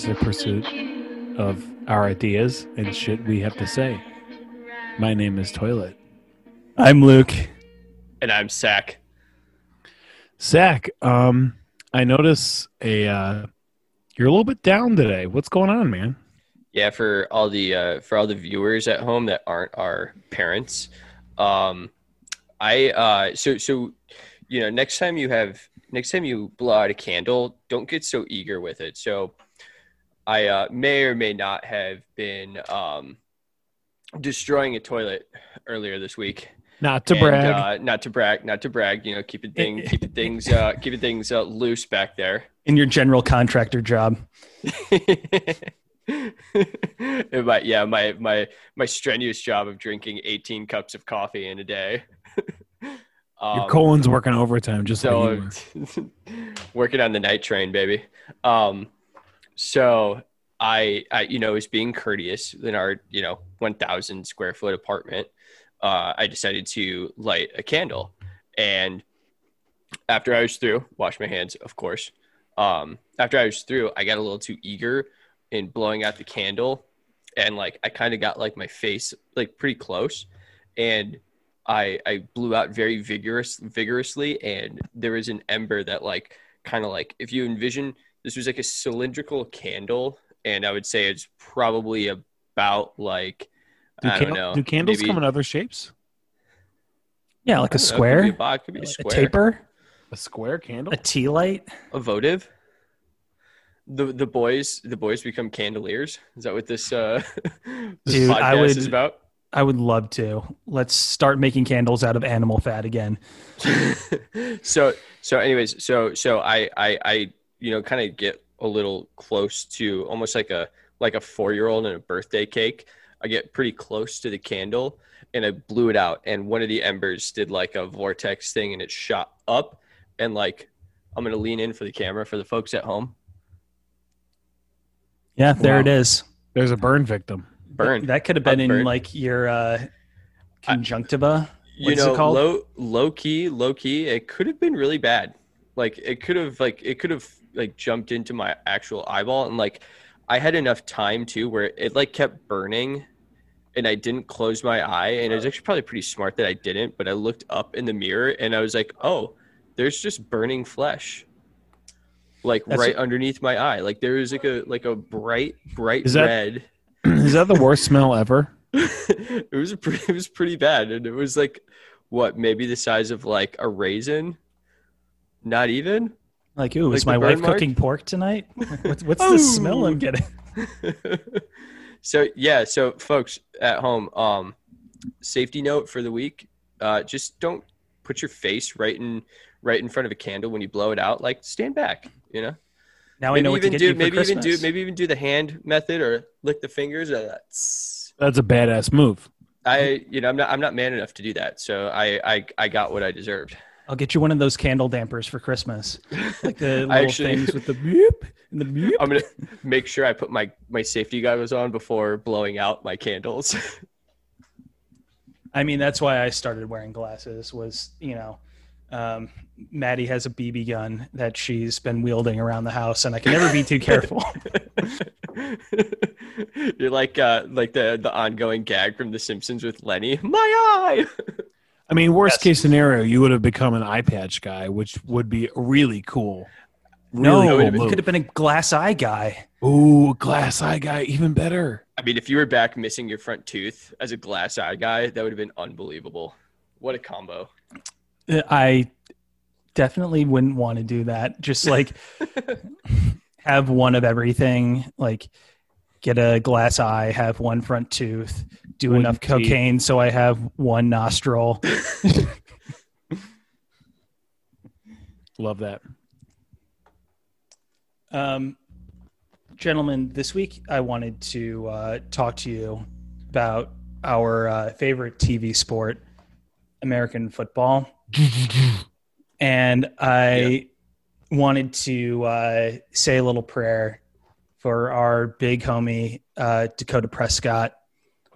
narcissistic pursuit of our ideas and shit we have to say. My name is Toilet. I'm Luke. And I'm Sack. Zach, um, I notice a uh, you're a little bit down today. What's going on, man? Yeah, for all the uh, for all the viewers at home that aren't our parents, um, I uh, so so you know next time you have next time you blow out a candle, don't get so eager with it. So I uh, may or may not have been um, destroying a toilet earlier this week. Not to And, brag. uh, not to brag, not to brag. You know, keeping thing, keeping things, uh, keeping things uh, loose back there. In your general contractor job. Might- yeah, my my my strenuous job of drinking 18 cups of coffee in a day. Your Um, colon's working overtime, just like you so were. working on the night train, baby. Um, so I, I, you know, was being courteous in our, you know, 1,000 square foot apartment. Uh, I decided to light a candle, and after I was through, wash my hands, of course. Um, after I was through, I got a little too eager in blowing out the candle, and like I kind of got like my face like pretty close, and I I blew out very vigorous vigorously, and there was an ember that like kind of like if you envision this was like a cylindrical candle, and I would say it's probably about like Do, I can- don't know. do candles maybe- come in other shapes? Yeah, like I a don't know, it could square, be a box, could be a a square, taper, A square candle? a tea light. a votive. The the boys the boys become candeliers. Is that what this uh this Dude, podcast I would- is about? I would love to. Let's start making candles out of animal fat again. so so anyways so so i i i you know kind of get a little close to almost like a like a four year old and a birthday cake i get pretty close to the candle and i blew it out and one of the embers did like a vortex thing and it shot up and like i'm gonna lean in for the camera for the folks at home Yeah, there Wow. it is. There's a burn victim. burn That could have been I'm in burned. like your uh, conjunctiva. you What's it know called? low low key low key it could have been really bad like it could have like it could have like jumped into my actual eyeball and like i had enough time too where it like kept burning and i didn't close my eye and it was actually probably pretty smart that i didn't but i looked up in the mirror and i was like oh there's just burning flesh like That's- right underneath my eye like there was like a like a bright bright Is that- red Is that the worst smell ever? it was a pretty, it was pretty bad, and it was like what maybe the size of like a raisin, not even. Like, ooh, is my wife mark? cooking pork tonight? What's, what's Oh. the smell I'm getting? so yeah, so folks at home, um, safety note for the week: uh, just don't put your face right in right in front of a candle when you blow it out. Like stand back, you know. Now I maybe know what even to get do you for maybe even do maybe even do the hand method or lick the fingers. Or that. That's a badass move. I you know I'm not I'm not man enough to do that, so I I I got what I deserved. I'll get you one of those candle dampers for Christmas, like the little actually- things with the beep and the beep. I'm gonna make sure I put my my safety goggles on before blowing out my candles. I mean, that's why I started wearing glasses. Was you know, um, Maddie has a BB gun that she's been wielding around the house, and I can never be too careful. You're like uh like the the ongoing gag from The Simpsons with Lenny. My eye. I mean, worst Yes. case scenario, you would have become an eye patch guy, which would be really cool. no, Really it cool would've move. could have been a glass eye guy. Ooh, glass eye guy, even better. I mean, if you were back missing your front tooth as a glass eye guy, that would have been unbelievable. What a combo. Uh, I definitely wouldn't want to do that. Just like have one of everything. Like get a glass eye, have one front tooth, do One enough teeth. cocaine so I have one nostril. Love that. Um, gentlemen, this week I wanted to uh, talk to you about our uh, favorite TV sport, American football. and I wanted to uh, say a little prayer for our big homie, uh, Dakota Prescott,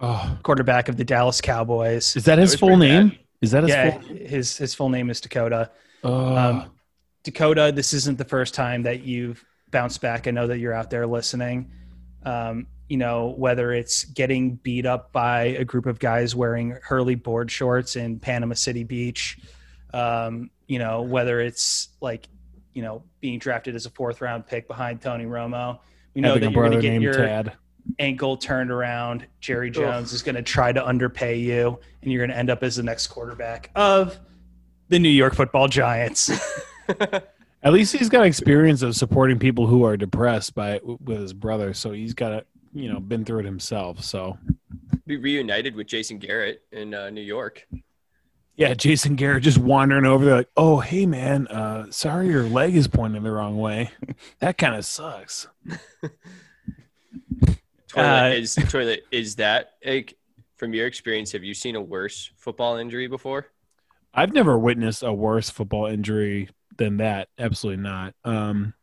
Oh, quarterback of the Dallas Cowboys. is that his was full name? bad. Is that his Yeah, full? his his full name is Dakota. Oh, Um, Dakota, this isn't the first time that you've bounced back. I know that you're out there listening. Um, you know, whether it's getting beat up by a group of guys wearing Hurley board shorts in Panama City Beach, um, you know, whether it's like, you know, being drafted as a fourth round pick behind Tony Romo. We know Having that a you're going to get your Tad. ankle turned around. Jerry Jones is going to try to underpay you, and you're going to end up as the next quarterback of the New York Football Giants. At least he's got experience of supporting people who are depressed by with his brother, so he's got a you know been through it himself. So Be reunited with Jason Garrett in uh, New York. Yeah, Jason Garrett just wandering over there like, oh hey man, uh, sorry your leg is pointing the wrong way. That kind of sucks. Toilet Uh, is toilet is that like from your experience? Have you seen a worse football injury before? I've never witnessed a worse football injury than that. Absolutely not. Um,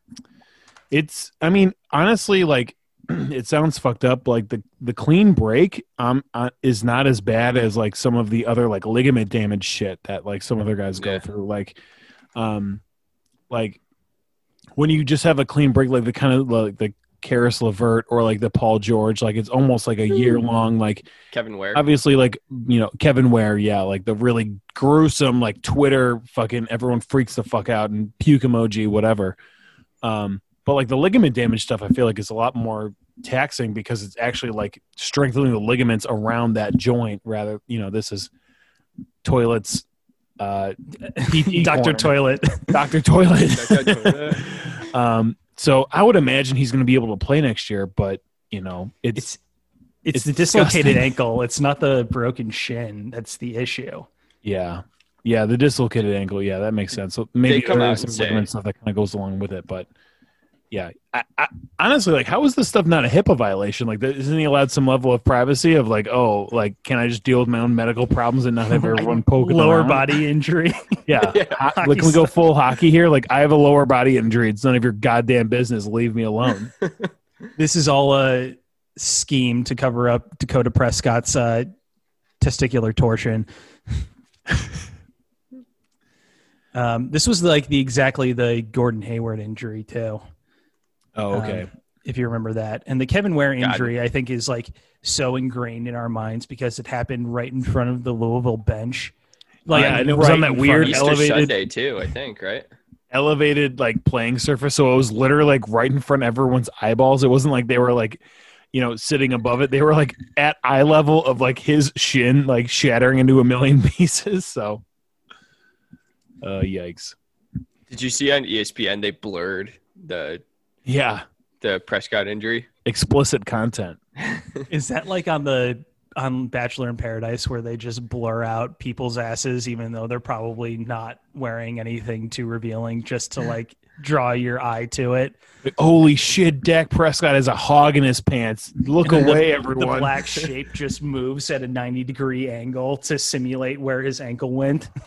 it's, I mean, honestly, like it sounds fucked up. Like the the clean break um uh, is not as bad as like some of the other like ligament damage shit that like some other guys go Yeah. through. Like, um, like when you just have a clean break, like the kind of like the Caris LeVert or like the Paul George, like it's almost like a year long like Kevin Ware. obviously like you know kevin ware yeah like the really gruesome like twitter fucking everyone freaks the fuck out and puke emoji whatever um but like the ligament damage stuff i feel like is a lot more taxing because it's actually like strengthening the ligaments around that joint rather you know this is toilets uh Dr. Toilet. dr toilet Dr. Toilet. um so i would imagine he's going to be able to play next year but you know it's, It's it's, It's the dislocated disgusting. ankle. It's not the broken shin. That's the issue. Yeah. Yeah, the dislocated ankle. Yeah, that makes sense. So maybe come out is and some say- stuff that kind of goes along with it, but yeah, I, I, honestly, like, how is this stuff not a HIPAA violation? Like, isn't he allowed some level of privacy of like, oh, like, can I just deal with my own medical problems and not have everyone poking Lower around? body injury. Yeah, Yeah. Ho- like, can we go full hockey here? Like, I have a lower body injury. It's none of your goddamn business. Leave me alone. this is all a scheme to cover up Dakota Prescott's uh, testicular torsion. um, this was like the exactly the Gordon Hayward injury too. Oh, okay. Um, if you remember that. And the Kevin Ware injury, I think, is like so ingrained in our minds because it happened right in front of the Louisville bench. Like, Yeah, and it was on that weird Easter elevated- Sunday too, I think, right? elevated like playing surface so it was literally like right in front of everyone's eyeballs it wasn't like they were like you know sitting above it they were like at eye level of like his shin like shattering into a million pieces so uh yikes Did you see on ESPN they blurred the yeah the Prescott injury? explicit content Is that like on the on Bachelor in Paradise where they just blur out people's asses even though they're probably not wearing anything too revealing just to like draw your eye to it? holy shit Dak Prescott has a hog in his pants look And away the, everyone The black shape just moves at a 90 degree angle to simulate where his ankle went.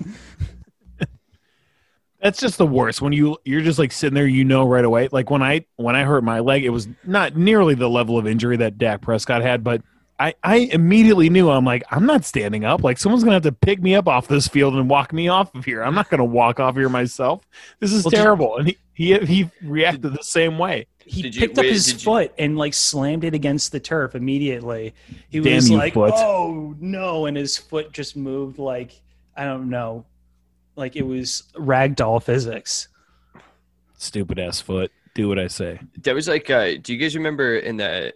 That's just the worst. When you you're just like sitting there, you know right away. Like when I when I hurt my leg, it was not nearly the level of injury that Dak Prescott had, but I I immediately knew I'm like I'm not standing up. Like someone's gonna have to pick me up off this field and walk me off of here. I'm not gonna walk off here myself. This is Well, terrible. And he he he reacted the same way. He Did you- picked up wait, his did you- foot and like slammed it against the turf immediately. He Damn was like, foot. "Oh no!" and his foot just moved like I don't know, like it was ragdoll physics. Stupid ass foot. Do what I say. That was like, uh, do you guys remember in the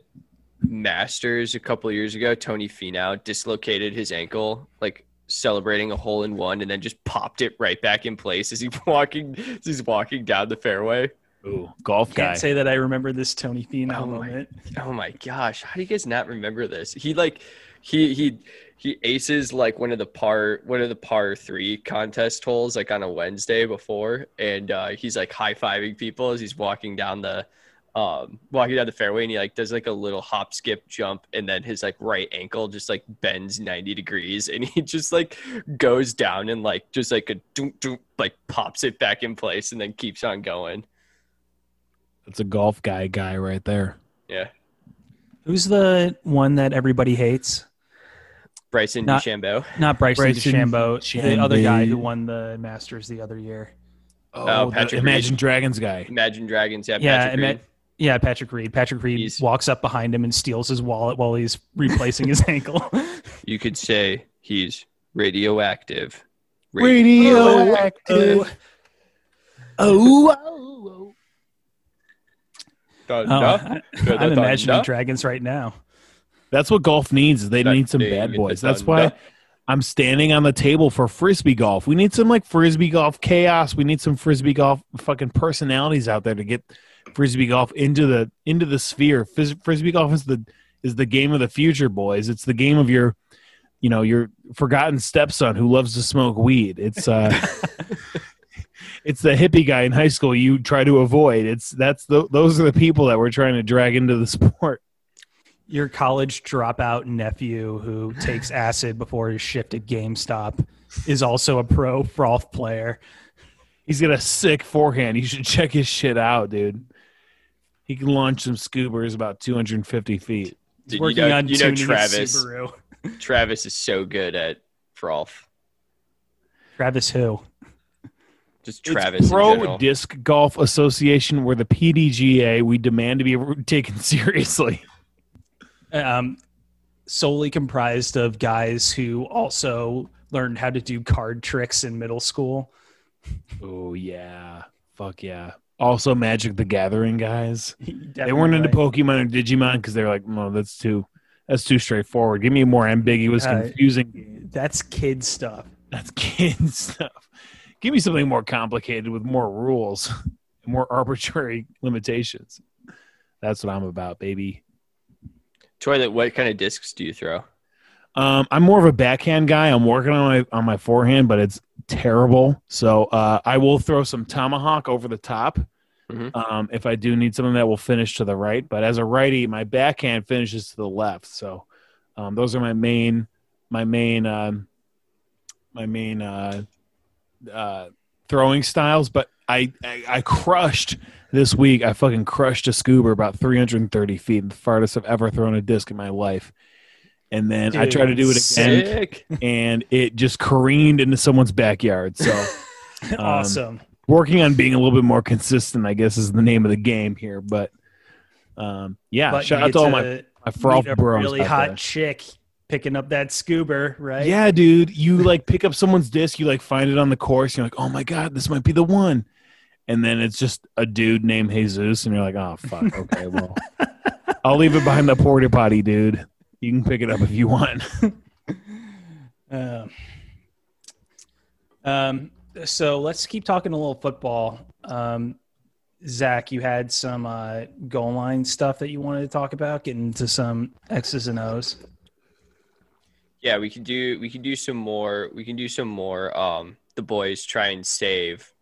Masters a couple of years ago, Tony Finau dislocated his ankle, like celebrating a hole in one, and then just popped it right back in place as he walking as he's walking down the fairway. Ooh, golf guy. Can't say that I remember this Tony Finau Oh my- moment. Oh my gosh, how do you guys not remember this? He like he he he aces like one of the par one of the par three contest holes like on a Wednesday before, and uh, he's like high fiving people as he's walking down the um walking down the fairway, and he like does like a little hop skip jump, and then his like right ankle just like bends ninety degrees, and he just like goes down and like just like a doom doom like pops it back in place, and then keeps on going. That's a golf guy guy right there. Yeah, Who's the one that everybody hates? Bryson Not- DeChambeau. Not Bryson, Bryson DeChambeau, the other guy who won the Masters the other year. Oh, oh the Patrick Imagine Reed. Dragons guy. Imagine Dragons. Yeah, Yeah, Patrick ima- Reed. Yeah, Patrick Reed. Patrick Reed He's- walks up behind him and steals his wallet while he's replacing his ankle. You could say he's radioactive. Radioactive. Oh, oh, Dun, Oh, dun, oh, I, I'm dun, imagining dun. dragons right now. That's what golf needs. Is they That need some bad boys. That's why I'm standing on the table for frisbee golf. We need some like frisbee golf chaos. We need some frisbee golf fucking personalities out there to get frisbee golf into the into the sphere. Fis- Frisbee golf is the is the game of the future, boys. It's the game of your you know your forgotten stepson who loves to smoke weed. It's uh it's the hippie guy in high school you try to avoid. It's that's the, those are the people that we're trying to drag into the sport. Your college dropout nephew who takes acid before his shift at GameStop is also a pro frolf player. He's got a sick forehand. You should check his shit out, dude. He can launch some scoobers about 250 feet. He's Dude, you working know- on you know Travis. Subaru. Travis is so good at Frolf. Travis who? Just It's Travis. in Pro general. Disc Golf Association, where the PDGA we demand to be taken seriously. Um, solely comprised of guys who also learned how to do card tricks in middle school. Oh yeah, fuck yeah. Also, Magic the Gathering guys. They weren't into right. Pokemon or Digimon because they're like, no, that's too that's too straightforward. Give me a more ambiguous, Uh, confusing game. That's kid stuff. That's kid stuff. Give me something more complicated with more rules, more arbitrary limitations. That's what I'm about, baby. Toilet, what kind of discs do you throw? Um, I'm more of a backhand guy. I'm working on my on my forehand, but it's terrible. So uh, I will throw some tomahawk over the top Mhm. um, if I do need something that will finish to the right. But as a righty, my backhand finishes to the left. So um, those are my main my main um, my main uh, uh, throwing styles. But I, I I crushed this week. I fucking crushed a scoober about 330 feet, the farthest I've ever thrown a disc in my life. And then I tried to do it again Sick. and it just careened into someone's backyard. So awesome. working on being a little bit more consistent, I guess, is the name of the game here. But um, yeah, But shout out to all my my frolf bros. really hot there. chick picking up that scoober, right? Yeah, dude, you like pick up someone's disc, you like find it on the course, you're like, oh my god, this might be the one. And then it's just a dude named Jesus, and you're like, oh fuck, okay, well, I'll leave it behind the porta potty, dude. You can pick it up if you want. Um, um, so let's keep talking a little football. Um, Zach, you had some uh, goal line stuff that you wanted to talk about, getting into some X's and O's. Yeah, we can do we can do some more we can do some more um the boys try and save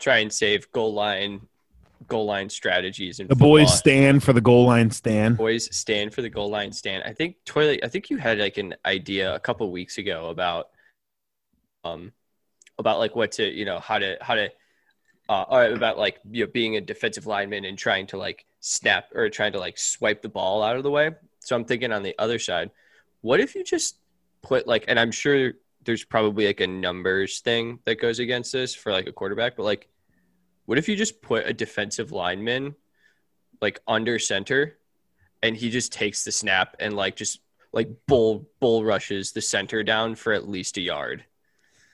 try and save goal line goal line strategies and The boys stand for the goal line stand. boys stand for the goal line stand. I think toilet I think you had like an idea a couple weeks ago about um about like what to you know how to how to uh or about like you know being a defensive lineman and trying to like snap or trying to like swipe the ball out of the way. So I'm thinking on the other side, what if you just put like and I'm sure there's probably like a numbers thing that goes against this for like a quarterback, but like what if you just put a defensive lineman like under center and he just takes the snap and like just like bull bull rushes the center down for at least a yard.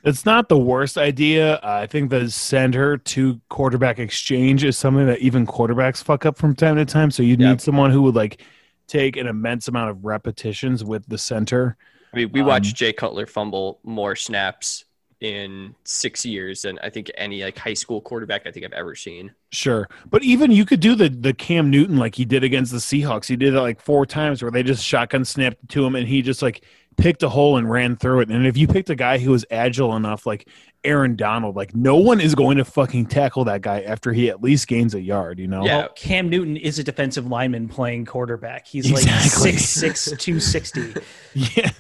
It's not the worst idea. I think the center to quarterback exchange is something that even quarterbacks fuck up from time to time. So you Yeah. need someone who would like take an immense amount of repetitions with the center. I mean, we Um, watched Jay Cutler fumble more snaps in six years than I think any like high school quarterback I think I've ever seen. Sure. But even you could do the the Cam Newton like he did against the Seahawks. He did it like four times where they just shotgun snapped to him and he just like picked a hole and ran through it. And if you picked a guy who was agile enough, like Aaron Donald, like no one is going to fucking tackle that guy after he at least gains a yard, you know? Yeah. Well, Cam Newton is a defensive lineman playing quarterback. He's Exactly. like six six two sixty. Yeah,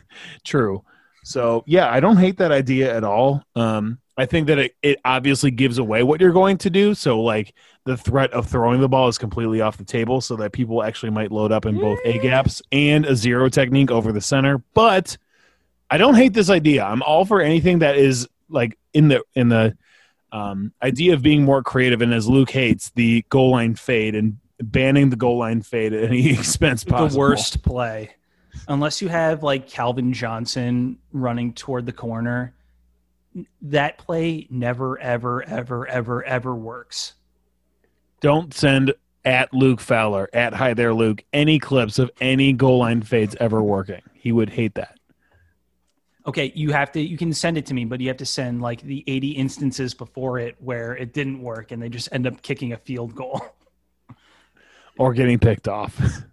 true. So yeah, I don't hate that idea at all. Um, I think that it, it obviously gives away what you're going to do. So like the threat of throwing the ball is completely off the table, so that people actually might load up in both A gaps and a zero technique over the center. But I don't hate this idea. I'm all for anything that is like in the in the um, idea of being more creative and as Luke hates the goal line fade and banning the goal line fade at any expense possible. The worst play. Unless you have like Calvin Johnson running toward the corner, that play never, ever, ever, ever, ever works. Don't send at Luke Fowler at Hi There Luke any clips of any goal line fades ever working. He would hate that. Okay, you have to you can send it to me, but you have to send like the 80 instances before it where it didn't work and they just end up kicking a field goal. or getting picked off.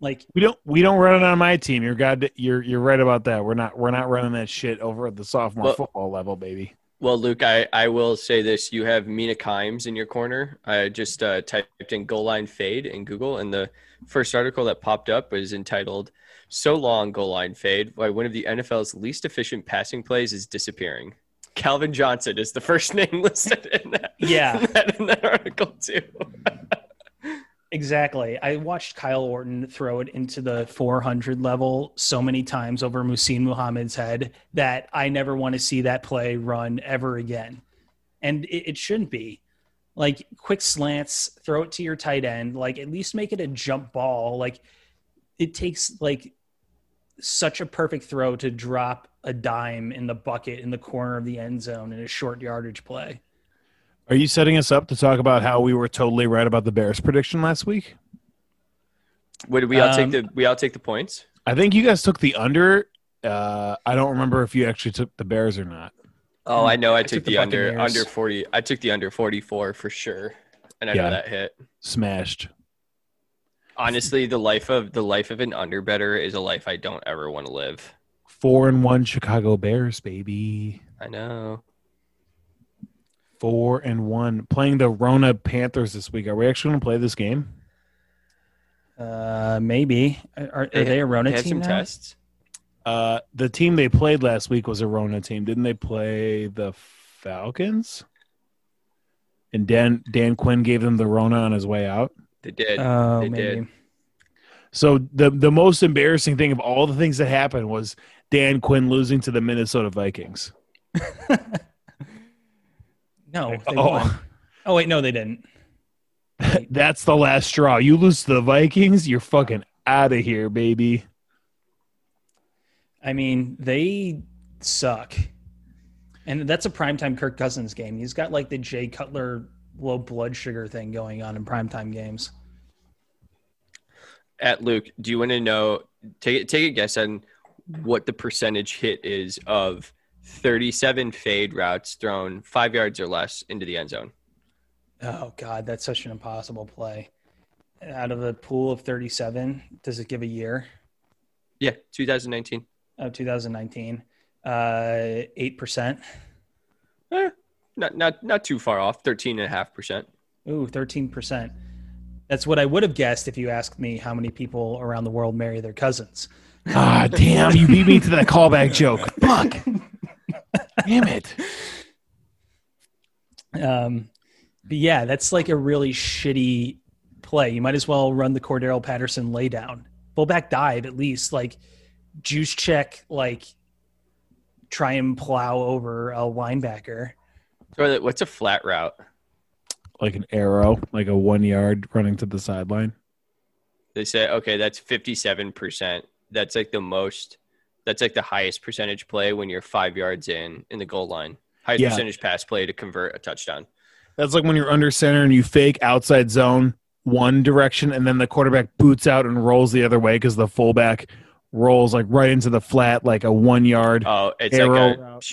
like we don't we don't run it on my team. You're god you're you're right about that. We're not we're not running that shit over at the sophomore Well- football level, baby. Well, Luke, I, I will say this. You have Mina Kimes in your corner. I just uh, typed in goal line fade in Google, and the first article that popped up was entitled So Long Goal Line Fade Why One of the NFL's Least Efficient Passing Plays is Disappearing. Calvin Johnson is the first name listed in that, Yeah. in that, in that article, too. Exactly. I watched Kyle Orton throw it into the 400 level so many times over Muhsin Muhammad's head that I never want to see that play run ever again. And it, it shouldn't be. Like quick slants, throw it to your tight end, like at least make it a jump ball. Like it takes like such a perfect throw to drop a dime in the bucket in the corner of the end zone in a short yardage play. Are you setting us up to talk about how we were totally right about the Bears prediction last week? What, did we all Um, take the we all take the points? I think you guys took the under. Uh, I don't remember if you actually took the Bears or not. Oh, I know. I, I took, took the the, under under forty. I took the under forty four for sure, and I Yeah. know that hit. Smashed. Honestly, the life of the life of an under better is a life I don't ever want to live. Four and one Chicago Bears, baby. I know. Four and one. Playing the Rona Panthers this week. Are we actually going to play this game? Uh, maybe. Are, are They- they a Rona They had team some now? tests. Uh, the team they played last week was a Rona team. Didn't they play the Falcons? And Dan Dan Quinn gave them the Rona on his way out. They did. Oh, They maybe. did. So the the most embarrassing thing of all the things that happened was Dan Quinn losing to the Minnesota Vikings. No, they oh, won. Oh wait, no, they didn't. that's the last straw. You lose to the Vikings, you're fucking out of here, baby. I mean, they suck. And that's a primetime Kirk Cousins game. He's got like the Jay Cutler low blood sugar thing going on in primetime games. At Luke, do you want to know? Take take a guess on what the percentage hit is of thirty-seven fade routes thrown five yards or less into the end zone. Oh God, that's such an impossible play. Out of a pool of 37, does it give a year? Yeah, 2019. Oh, 2019. Uh, eight percent. Eh, not not not too far off. Thirteen and a half percent. Ooh, 13%. That's what I would have guessed if you asked me how many people around the world marry their cousins. Ah, damn! You beat me to that callback joke. Fuck. Damn it. Um, but yeah, that's like a really shitty play. You might as well run the Cordarrelle Patterson laydown. Fullback dive at least. Like juice check, like try and plow over a linebacker. Or what's a flat route? Like an arrow, like a one yard running to the sideline. They say okay, that's fifty-seven percent. That's like the most. That's like the highest percentage play when you're five yards in in the goal line. Highest Yeah. percentage pass play to convert a touchdown. That's like when you're under center and you fake outside zone one direction, and then the quarterback boots out and rolls the other way because the fullback rolls like right into the flat, like a one yard. Oh, it's Arrow like a route.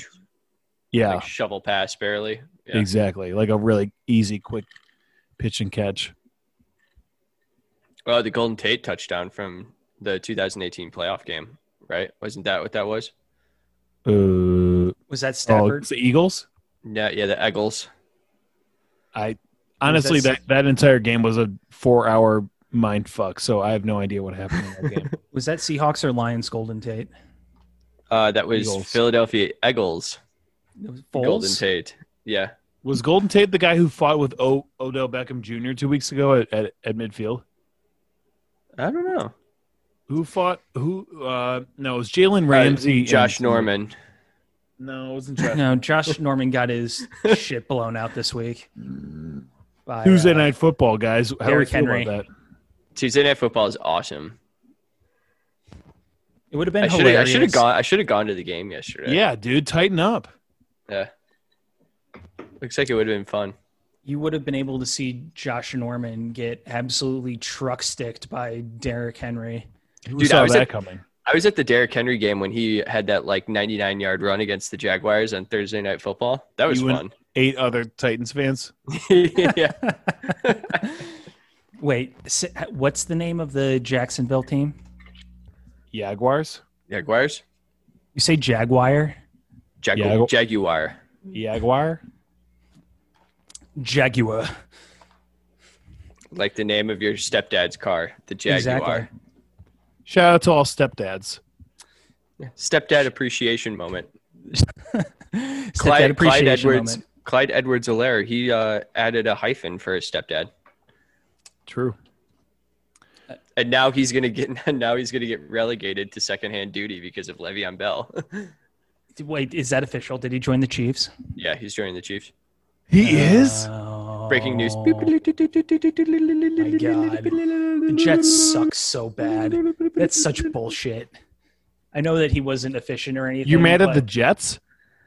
Yeah, like shovel pass barely. Yeah. exactly. Like a really easy, quick pitch and catch. Well, the Golden Tate touchdown from the 2018 playoff game, right? Wasn't that what that was? Uh, Was that oh, Stafford? it's the Eagles. Yeah, yeah, the Eagles. I honestly that- that that entire game was a four hour mind fuck. So I have no idea what happened in that game. Was that Seahawks or Lions Golden Tate? Uh, that was Eagles. Philadelphia Eagles. It was Golden Tate. Yeah. was Golden Tate the guy who fought with o- Odell Beckham Jr. two weeks ago at, at, at midfield? I don't know. Who fought? Who? Uh, no, it was Jalen Ramsey. Uh, Josh and- Norman. No, it wasn't Josh. No, Josh Norman got his shit blown out this week. By, Tuesday uh, night football, guys. How do we Derrick feel Henry. about that? Tuesday night football is awesome. It would have been I should have I should have gone I should have gone to the game yesterday. Yeah, dude, tighten up. Yeah. Looks like it would have been fun. You would have been able to see Josh Norman get absolutely truck sticked by Derrick Henry. Who Dude, I saw was that at- coming? I was at the Derrick Henry game when he had that like 99 yard run against the Jaguars on Thursday night football. That was You fun. Eight other Titans fans. yeah. Wait, what's the name of the Jacksonville team? Jaguars. Jaguars? You say Jaguar? Jagu- Jagu- Jaguar. Jaguar. Jaguar. Like the name of your stepdad's car, the Jaguar. Exactly. Shout out to all stepdads. Stepdad appreciation moment. Stepdad Clyde, Clyde appreciation Edwards. moment. Clyde Edwards Helaire, he uh, added a hyphen for his stepdad. True. And now he's gonna get now he's gonna get relegated to secondhand duty because of Le'Veon Bell. Wait, is that official? Did he join the Chiefs? yeah, he's joining the Chiefs. He is. Breaking news. Oh, my God. The Jets suck so bad. That's such bullshit. I know that he wasn't efficient or anything. You're mad at the Jets?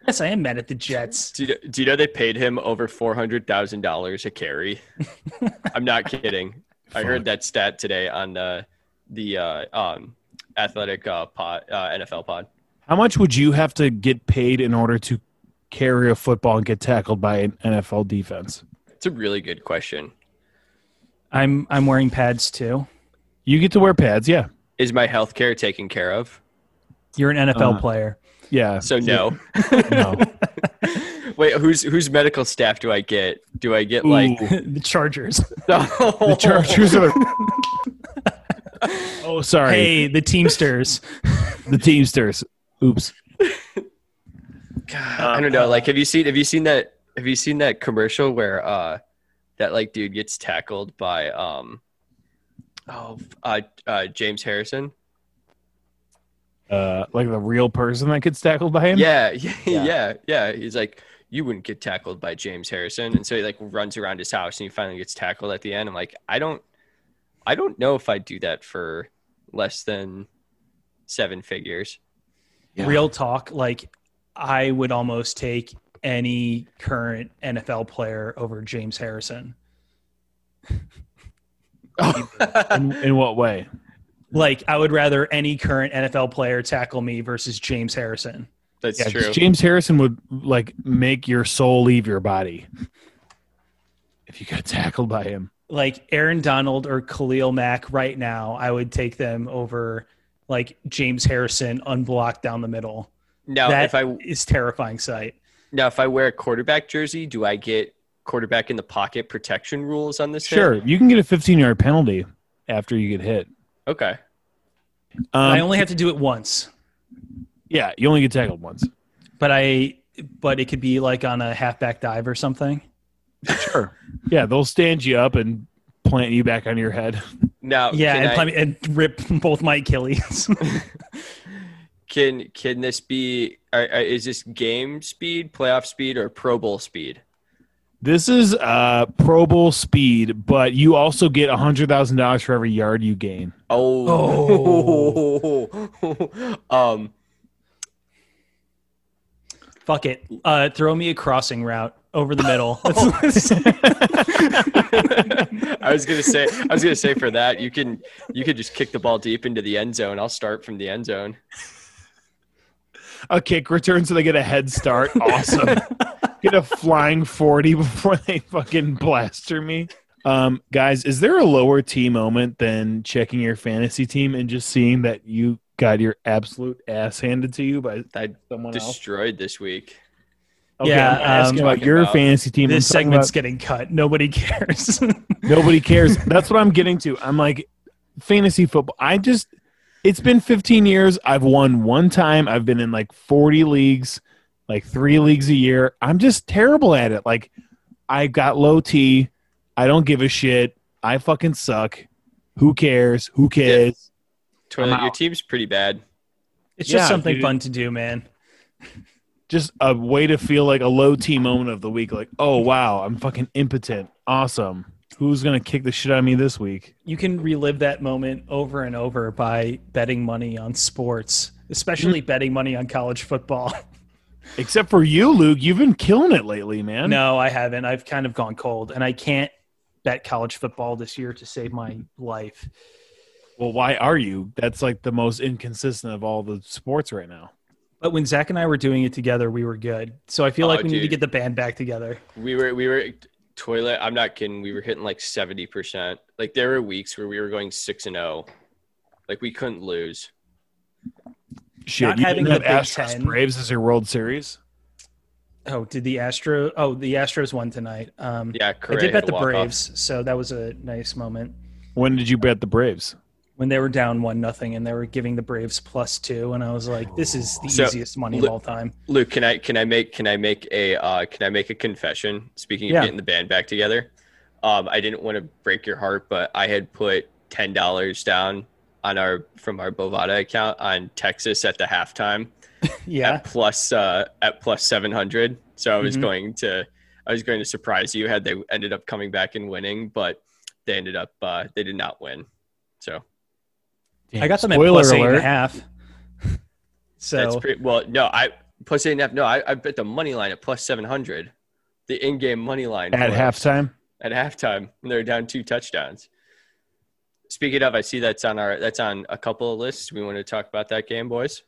Yes, I am mad at the Jets. Do you, do you know they paid him over four hundred thousand dollars a carry? I'm not kidding. I heard that stat today on the the uh, um, athletic uh, pod, uh, NFL pod. How much would you have to get paid in order to carry a football and get tackled by an NFL defense? It's a really good question. I'm I'm wearing pads too. You get to wear pads, yeah. Is my health care taken care of? You're an NFL Uh, player. Yeah. So no. No. Wait, whose whose medical staff do I get? Do I get like the Chargers. the Chargers are Oh, sorry. Hey, the Teamsters. The Teamsters. Oops. I don't know. Like, have you seen have you seen that have you seen that commercial where uh that like dude gets tackled by um oh uh, uh James Harrison? Uh, like the real person that gets tackled by him? Yeah, yeah, Yeah. yeah, yeah. He's like, you wouldn't get tackled by James Harrison, and so he like runs around his house and he finally gets tackled at the end. I'm like, I don't, I don't know if I'd do that for less than seven figures. Yeah. Real talk, like I would almost take any current NFL player over James Harrison. In, in what way? Like I would rather any current NFL player tackle me versus James Harrison. That's Yeah, 'cause true. James Harrison would like make your soul leave your body if you got tackled by him. Like Aaron Donald or Khalil Mack right now, I would take them over like James Harrison unblocked down the middle. Now, That if I is terrifying sight. now if I wear a quarterback jersey, do I get quarterback in the pocket protection rules on this? hit? Sure, you can get a 15 yard penalty after you get hit. Okay. I Um, only have to do it once. yeah, you only get tackled once. But I but it could be like on a halfback dive or something. Sure. Yeah, they'll stand you up and plant you back on your head. Now, Yeah, and, I- climb- and rip both my Achilles. Can can this be? Are, are- is this game speed, playoff speed, or Pro Bowl speed? This is uh, Pro Bowl speed, but you also get $100,000 for every yard you gain. Oh, um, Fuck it. Uh, throw me a crossing route over the middle. I was gonna say, I was gonna say for that you can you could just kick the ball deep into the end zone. I'll start from the end zone. a kick return so they get a head start. Awesome. get a flying 40 before they fucking blaster me. Um, guys, is there a lower T moment than checking your fantasy team and just seeing that you got your absolute ass handed to you by I someone else? destroyed this week. Okay, Yeah, I'm asking um, about your about- fantasy team. this segment's about- getting cut. Nobody cares. nobody cares. That's what I'm getting to. I'm like fantasy football. I just it's been 15 years. I've won one time. I've been in like 40 leagues, like 3 leagues a year. I'm just terrible at it. Like I got low T. I don't give a shit. I fucking suck. Who cares? Who cares? Toilet, your team's pretty bad. it's just something dude. fun to do, man. just a way to feel like a low T moment of the week. Like, oh wow, I'm fucking impotent. Awesome. Who's gonna kick the shit out of me this week? You can relive that moment over and over by betting money on sports, especially hmm. betting money on college football. Except for you, Luke. You've been killing it lately, man. no, I haven't. I've kind of gone cold, and I can't bet college football this year to save my life. Well, why are you? That's like the most inconsistent of all the sports right now. But when Zach and I were doing it together, we were good. So I feel Oh, like we need to get the band back together. We were we were toilet. I'm not kidding. We were hitting like seventy percent. Like there were weeks where we were going six and zero. Like we couldn't lose. Shit, Not you having didn't the have Big Astros Ten. Braves as your World Series. Oh, did the Astro? Oh, the Astros won tonight. Um, Yeah, I did bet the Braves, so that was a nice moment When did you bet the Braves? When they were down one nothing and they were giving the Braves plus two, and I was like, "This is the So, easiest money Lu- of all time." Luke, can I can I make can I make a uh, can I make a confession? Speaking of Yeah. getting the band back together, um, I didn't want to break your heart, but I had put ten dollars down on our from our Bovada account on Texas at the halftime Yeah, at plus uh, at plus seven hundred. So I was Mhm. going to I was going to surprise you had they ended up coming back and winning, but they ended up uh, they did not win. So I got them at Spoiler plus eight and a alert. half. So that's pretty well. No, I plus eight and a half. No, I, I bet the money line at plus seven hundred. The in-game money line At for- halftime? at halftime when they're down two touchdowns. Speaking of, I see that's on our that's on a couple of lists. We want to talk about that game, boys.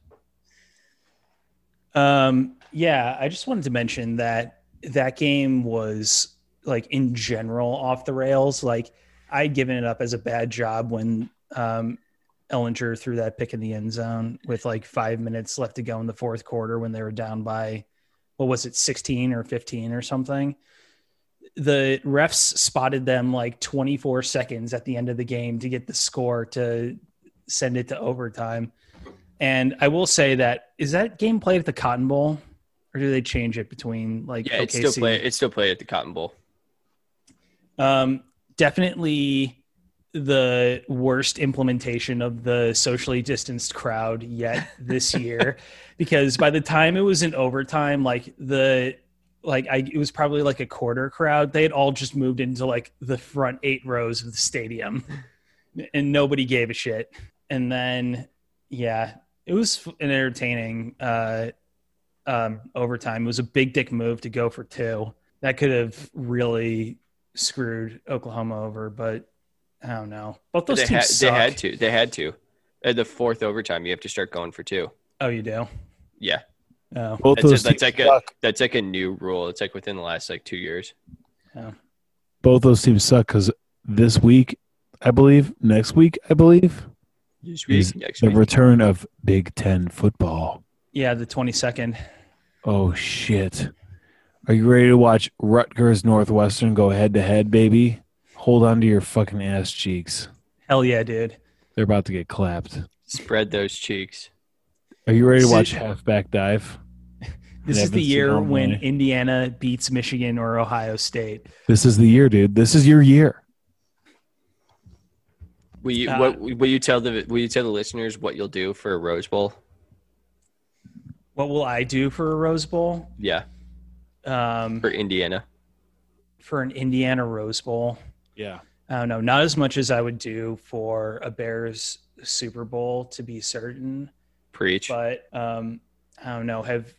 Um, yeah, I just wanted to mention that that game was like in general off the rails. Like I'd given it up as a bad job when um, Ehlinger threw that pick in the end zone with like five minutes left to go in the fourth quarter when they were down by what was it, 16 or 15 or something. The refs spotted them like 24 seconds at the end of the game to get the score to send it to overtime. And I will say that is that game played at the Cotton Bowl, or do they change it between like Yeah, it's OKC? still play. It's still played at the Cotton Bowl. Um, definitely the worst implementation of the socially distanced crowd yet this year, because by the time it was in overtime, like the like I it was probably like a quarter crowd. They had all just moved into like the front eight rows of the stadium, and nobody gave a shit. And then yeah, it was an entertaining uh, um, overtime. It was a big dick move to go for two. That could have really screwed Oklahoma over, but Oh, I don't know. Both those They teams had, they had to. They had to. At the fourth overtime, you have to start going for two. Oh, you do? Yeah, Oh, Both that's, those a, that's teams like a suck. that's like a new rule. It's like within the last like two years. Oh. Both those teams suck because this week, I believe, next week, I believe, This is next the week. return of Big Ten football. yeah, the twenty second. Oh shit! Are you ready to watch Rutgers Northwestern go head to head, baby? Hold on to your fucking ass cheeks. Hell yeah, dude. They're about to get clapped. Spread those cheeks. Are you ready to watch is- halfback dive? This is the year when Illinois? Indiana beats Michigan or Ohio State. This is the year, dude. This is your year. Will you Uh, what will you tell the will you tell the listeners what you'll do for a Rose Bowl? What will I do for a Rose Bowl? Yeah, Um, for Indiana. for an Indiana Rose Bowl, Yeah. I don't know. Not as much as I would do for a Bears Super Bowl, to be certain. Preach. but um, I don't know. Have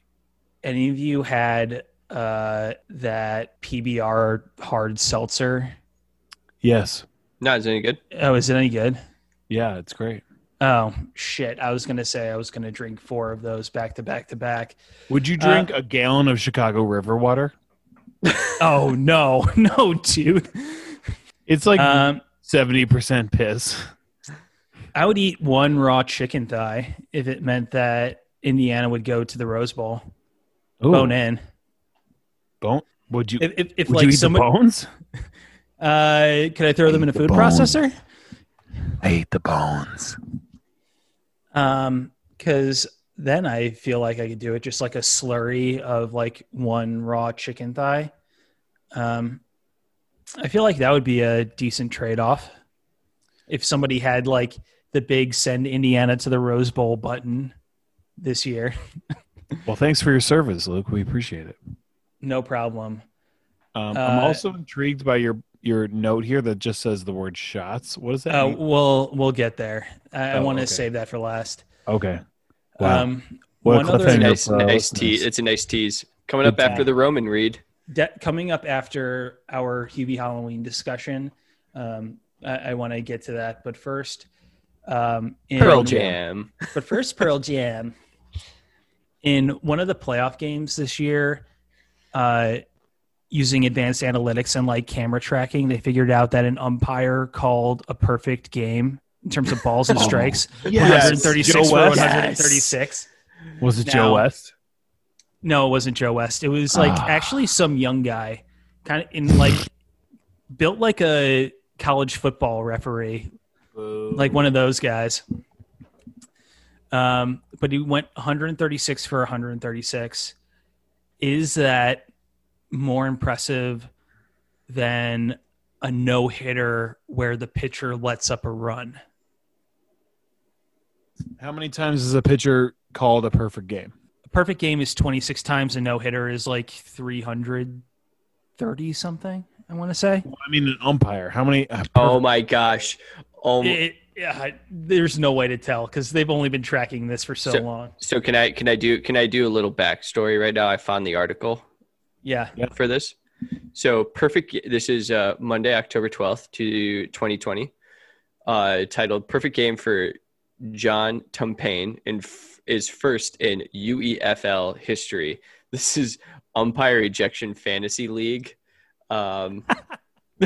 any of you had uh, that PBR hard seltzer? Yes. Not as any good. Oh, is it any good? Yeah, it's great. Oh shit! I was gonna say I was gonna drink four of those back to back to back. Would you Uh, drink a gallon of Chicago River water? Oh no, no, dude. It's like Um, seventy percent piss. I would eat one raw chicken thigh if it meant that Indiana would go to the Rose Bowl. Ooh, Bone in. bone. Would you? If, if, if would like you eat someone, the bones? uh, could I throw them in a Eat the food processor? I eat the bones. Um, because then I feel like I could do it just like a slurry of like one raw chicken thigh. Um, I feel like that would be a decent trade off if somebody had like the big send Indiana to the Rose Bowl button this year. Well, thanks for your service, Luke. We appreciate it. No problem. Um, Uh, I'm also intrigued by your your note here that just says the word shots. What does that Uh, mean? we'll we'll get there. I, I Oh, want to okay. save that for last. Okay. Wow. Um, What one other cliffhanger. nice, nice listeners. tease. It's a nice tease. Coming Good up after the Roman read. De- coming up after our Hubie Halloween discussion, um, I, I want to get to that. But first, um, in, Pearl Jam. But first, Pearl Jam. In one of the playoff games this year, uh, using advanced analytics and like camera tracking, they figured out that an umpire called a perfect game in terms of balls and Oh, strikes. yes. 136 Joe for West? 136. Was it Now- Joe West? No, it wasn't Joe West. It was like Ah. actually some young guy, kind of in like built like a college football referee, like one of those guys. Um, but he went 136 for 136. Is that more impressive than a no hitter where the pitcher lets up a run? How many times is a pitcher called a perfect game? A perfect game is 26 times, a no hitter is like 330 something. I want to say. Well, I mean, an umpire. How many? uh, Oh my gosh. Oh, my- It, yeah, there's no way to tell because they've only been tracking this for so, So- long. so can I can I do can I do a little backstory right now? I found the article Yeah. for this. So perfect. This is uh, Monday, October twelfth to twenty twenty. Uh, titled "Perfect Game for John Tumpane" and f- is first in UEFL history. This is umpire ejection fantasy league. Um,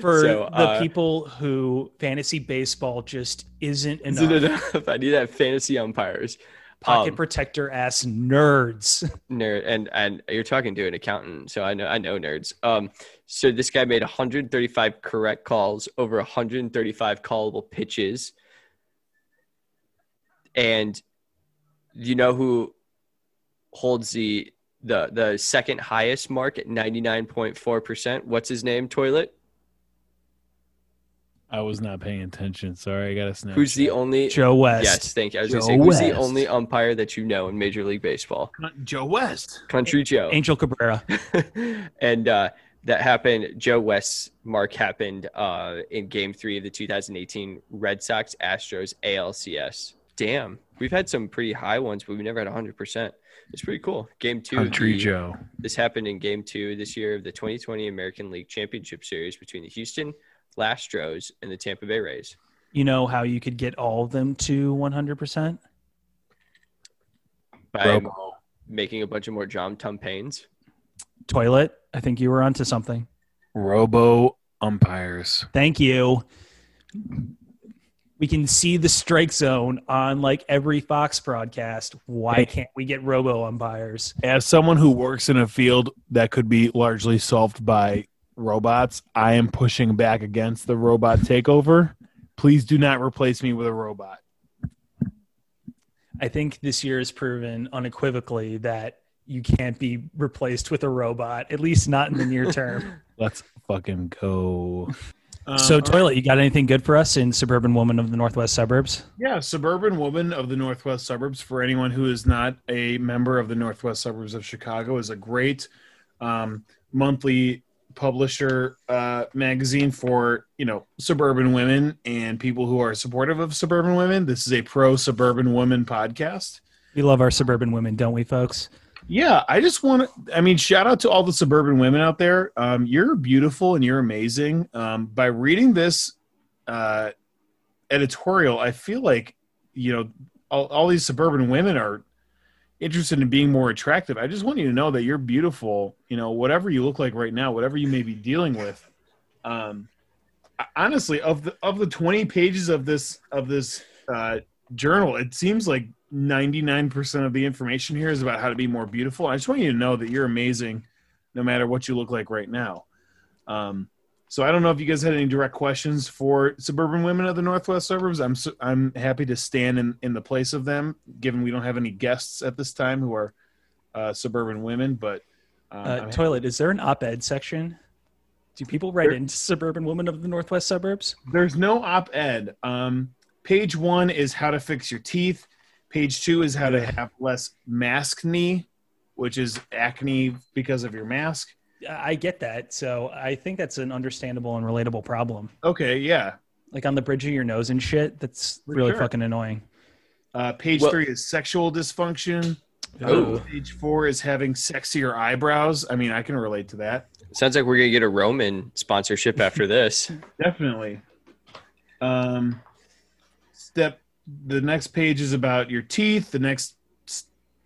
For so, the uh, people who fantasy baseball just isn't is enough. enough? I need to have fantasy umpires. Pocket Um, protector ass nerds. nerd and and you're talking to an accountant so i know i know nerds um so this guy made 135 correct calls over 135 callable pitches and you know who holds the the the second highest mark at 99.4% what's his name toilet I was not paying attention. Sorry, I got a snap. who's the only Joe West. yes thank you i was gonna say who's the only umpire that you know in major league baseball Joe West? country joe Angel Cabrera. and uh, that happened. Joe West's mark happened uh, in Game Three of the 2018 Red Sox Astros ALCS. Damn, we've had some pretty high ones, but we never had 100. percent It's pretty cool. Game two. Country the- Joe. This happened in Game Two this year of the 2020 American League Championship Series between the Houston Astros and the Tampa Bay Rays. You know how you could get all of them to 100%? By Robo. making a bunch of more John Tumpanes. Toilet. I think you were onto something. Robo umpires. Thank you. We can see the strike zone on like every Fox broadcast. Why can't we get robo umpires? As someone who works in a field that could be largely solved by robots, I am pushing back against the robot takeover. Please do not replace me with a robot. I think this year has proven unequivocally that you can't be replaced with a robot, at least not in the near term. Let's fucking go. So, Um, Toilet, you got anything good for us in Suburban Woman of the Northwest Suburbs? Yeah, suburban woman of the Northwest suburbs. For anyone who is not a member of the Northwest suburbs of Chicago, is a great um, monthly publisher uh, magazine for you know suburban women and people who are supportive of suburban women. This is a pro suburban woman podcast. We love our suburban women, don't we, folks? Yeah, I just want to. I mean, shout out to all the suburban women out there. Um, you're beautiful and you're amazing. Um, by reading this uh, editorial, I feel like you know all, all these suburban women are interested in being more attractive. I just want you to know that you're beautiful. You know, whatever you look like right now, whatever you may be dealing with. Um, honestly, of the of the 20 pages of this of this uh, journal, it seems like 99% of the information here is about how to be more beautiful. I just want you to know that you're amazing no matter what you look like right now. Um, so I don't know if you guys had any direct questions for suburban women of the Northwest suburbs. I'm su- I'm happy to stand in, in the place of them, given we don't have any guests at this time who are uh, suburban women. But um, Uh, Toilet, is there an op ed section? Do people write There- into Suburban women of the Northwest Suburbs? There's no op ed. Um, page one is how to fix your teeth. Page two is how to have less mask knee, which is acne because of your mask. I get that. So I think that's an understandable and relatable problem. Okay, yeah. Like on the bridge of your nose and shit. That's For really sure. fucking annoying. Uh, page Well- three is sexual dysfunction. Oh. Uh, page four is having sexier eyebrows. I mean, I can relate to that. Sounds like we're gonna get a Roman sponsorship after this. Definitely. Um, step. The next page is about your teeth. The next,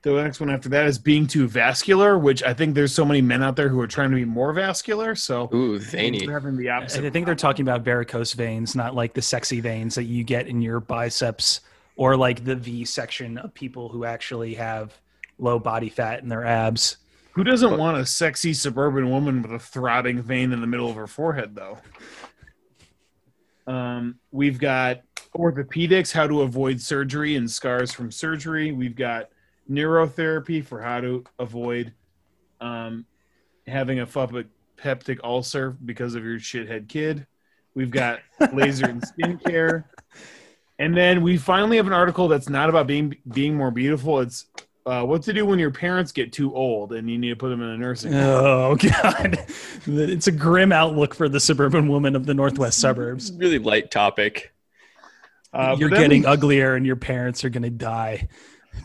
the next one after that is being too vascular, which I think there's so many men out there who are trying to be more vascular. So Ooh, veiny. they're having the I think they're talking about varicose veins, not like the sexy veins that you get in your biceps or like the V section of people who actually have low body fat in their abs. Who doesn't want a sexy suburban woman with a throbbing vein in the middle of her forehead, though? Um, we've got orthopedics, how to avoid surgery and scars from surgery. We've got neurotherapy for how to avoid um, having a pep- peptic ulcer because of your shithead kid. We've got laser and skincare. And then we finally have an article that's not about being being more beautiful. It's uh, what to do when your parents get too old and you need to put them in a nursing home. Oh god. It's a grim outlook for the suburban woman of the northwest suburbs. Really light topic. Uh, You're getting we- uglier and your parents are going to die.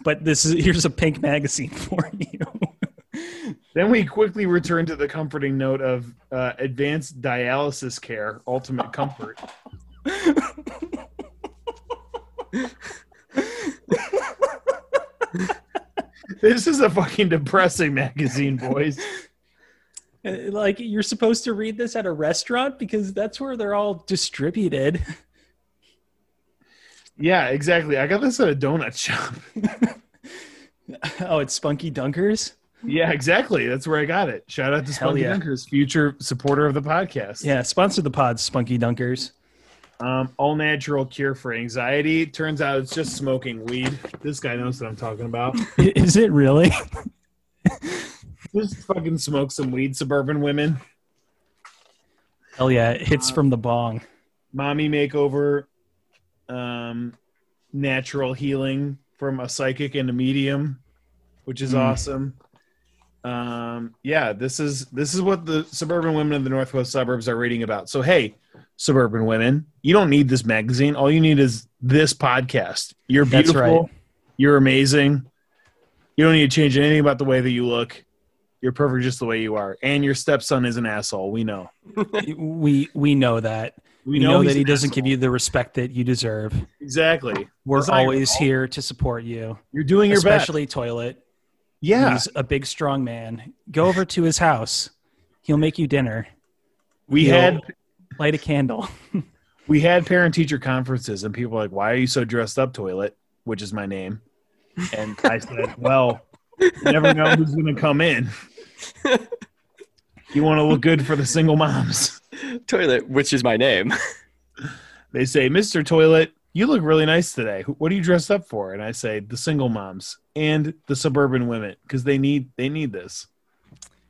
But this is here's a pink magazine for you. Then we quickly return to the comforting note of uh, advanced dialysis care, ultimate comfort. this is a fucking depressing magazine, boys. Uh, like you're supposed to read this at a restaurant because that's where they're all distributed. Yeah, exactly. I got this at a donut shop. oh, it's Spunky Dunkers. Yeah, exactly. That's where I got it. Shout out to Hell Spunky yeah. Dunkers, future supporter of the podcast. Yeah, sponsor the pod, Spunky Dunkers. Um, all natural cure for anxiety. Turns out it's just smoking weed. This guy knows what I'm talking about. Is it really? Just fucking smoke some weed, suburban women. Hell yeah, it hits from the bong. Mommy makeover, um, natural healing from a psychic and a medium, which is Mm. awesome. Um, yeah, this is this is what the suburban women of the northwest suburbs are reading about. So hey, suburban women, you don't need this magazine. All you need is this podcast. You're beautiful. right. You're amazing. You don't need to change anything about the way that you look. You're perfect just the way you are. And your stepson is an asshole. We know. We we know that. We We know, that he doesn't give you the respect that you deserve. exactly. We're It's always fault. here to support you, You're doing your best. especially Toilet. Yeah, He's a big, strong man. Go over to his house. He'll make you dinner. we He'll had light a candle. we had parent teacher conferences, and people were like, "Why are you so dressed up, toilet?" Which is my name, and I said, "Well, you never know who's going to come in. You want to look good for the single moms." Toilet, which is my name. They say, "Mister Toilet, you look really nice today. What are you dressed up for?" And I say, "The single moms and the suburban women because they need they need this."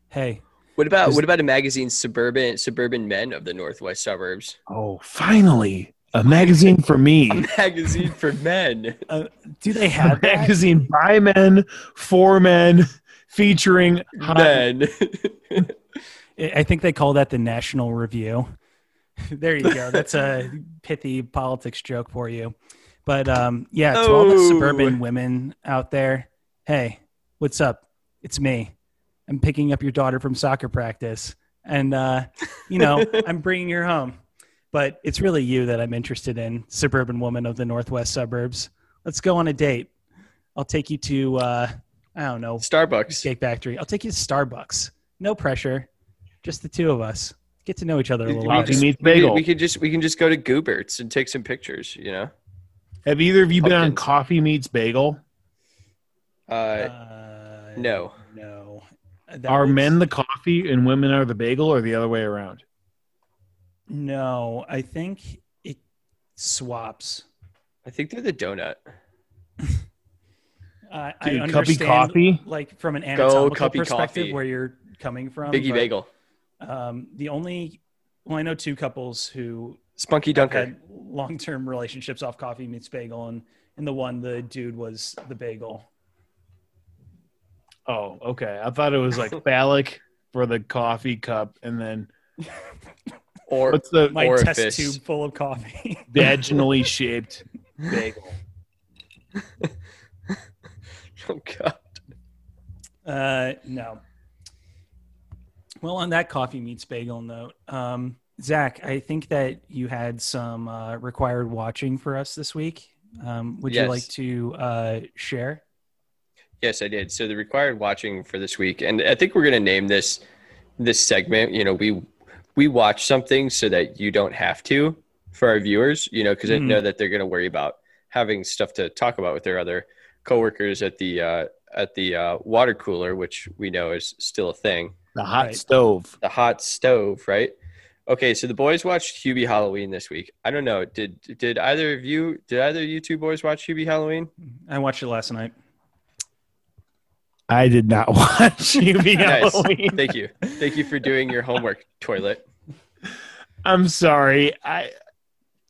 hey, What about what about a magazine suburban suburban men of the northwest suburbs? Oh, finally, a magazine for me. A magazine for men. Uh, do they a have that? magazine by men for men featuring hot Men. I think they call that the National Review. there you go. That's a pithy politics joke for you. But um, yeah, to all the Oh. suburban women out there, hey, what's up? It's me. I'm picking up your daughter from soccer practice, and uh, you know I'm bringing her home. But it's really you that I'm interested in, suburban woman of the northwest suburbs. Let's go on a date. I'll take you to uh, I don't know Starbucks. Cake Factory. I'll take you to Starbucks. No pressure. Just the two of us. Get to know each other a little Coffee bit. meets We could, bagel. we could just we can just go to Goobert's and take some pictures. You know. Have either of you been on Coffee Meets Bagel? Uh, Uh, no. No. That are was- men the coffee and women are the bagel, or the other way around? No, I think it swaps. I think they're the donut. Uh, I Dude, cuppy understand, coffee? like from an anatomical cuppy perspective, coffee. where you're coming from. Biggie but, Bagel. Um, the only, well, I know two couples who Spunky have Dunker. had long-term relationships off coffee meets bagel, and and the one, the dude was the bagel. Oh, okay. I thought it was like phallic for the coffee cup, and then Or what's the My Orifice. test tube full of coffee. vaginally shaped bagel? oh god. Uh, no. Well, on that coffee meets bagel note, um, Zach, I think that you had some uh, required watching for us this week. Um, would you like to uh, share? Yes, I did. So the required watching for this week, and I think we're gonna name this this segment. You know, we we watch something so that you don't have to for our viewers. You know, because I Mhm. know that they're gonna worry about having stuff to talk about with their other coworkers at the uh, at the uh, water cooler, which we know is still a thing. The hot Right. stove. The hot stove, right? Okay, so the boys watched Hubie Halloween this week. I don't know. Did did either of you did either of you two boys watch Hubie Halloween? I watched it last night. I did not watch Hubie Nice. Halloween. Thank you. Thank you for doing your homework, toilet. I'm sorry. I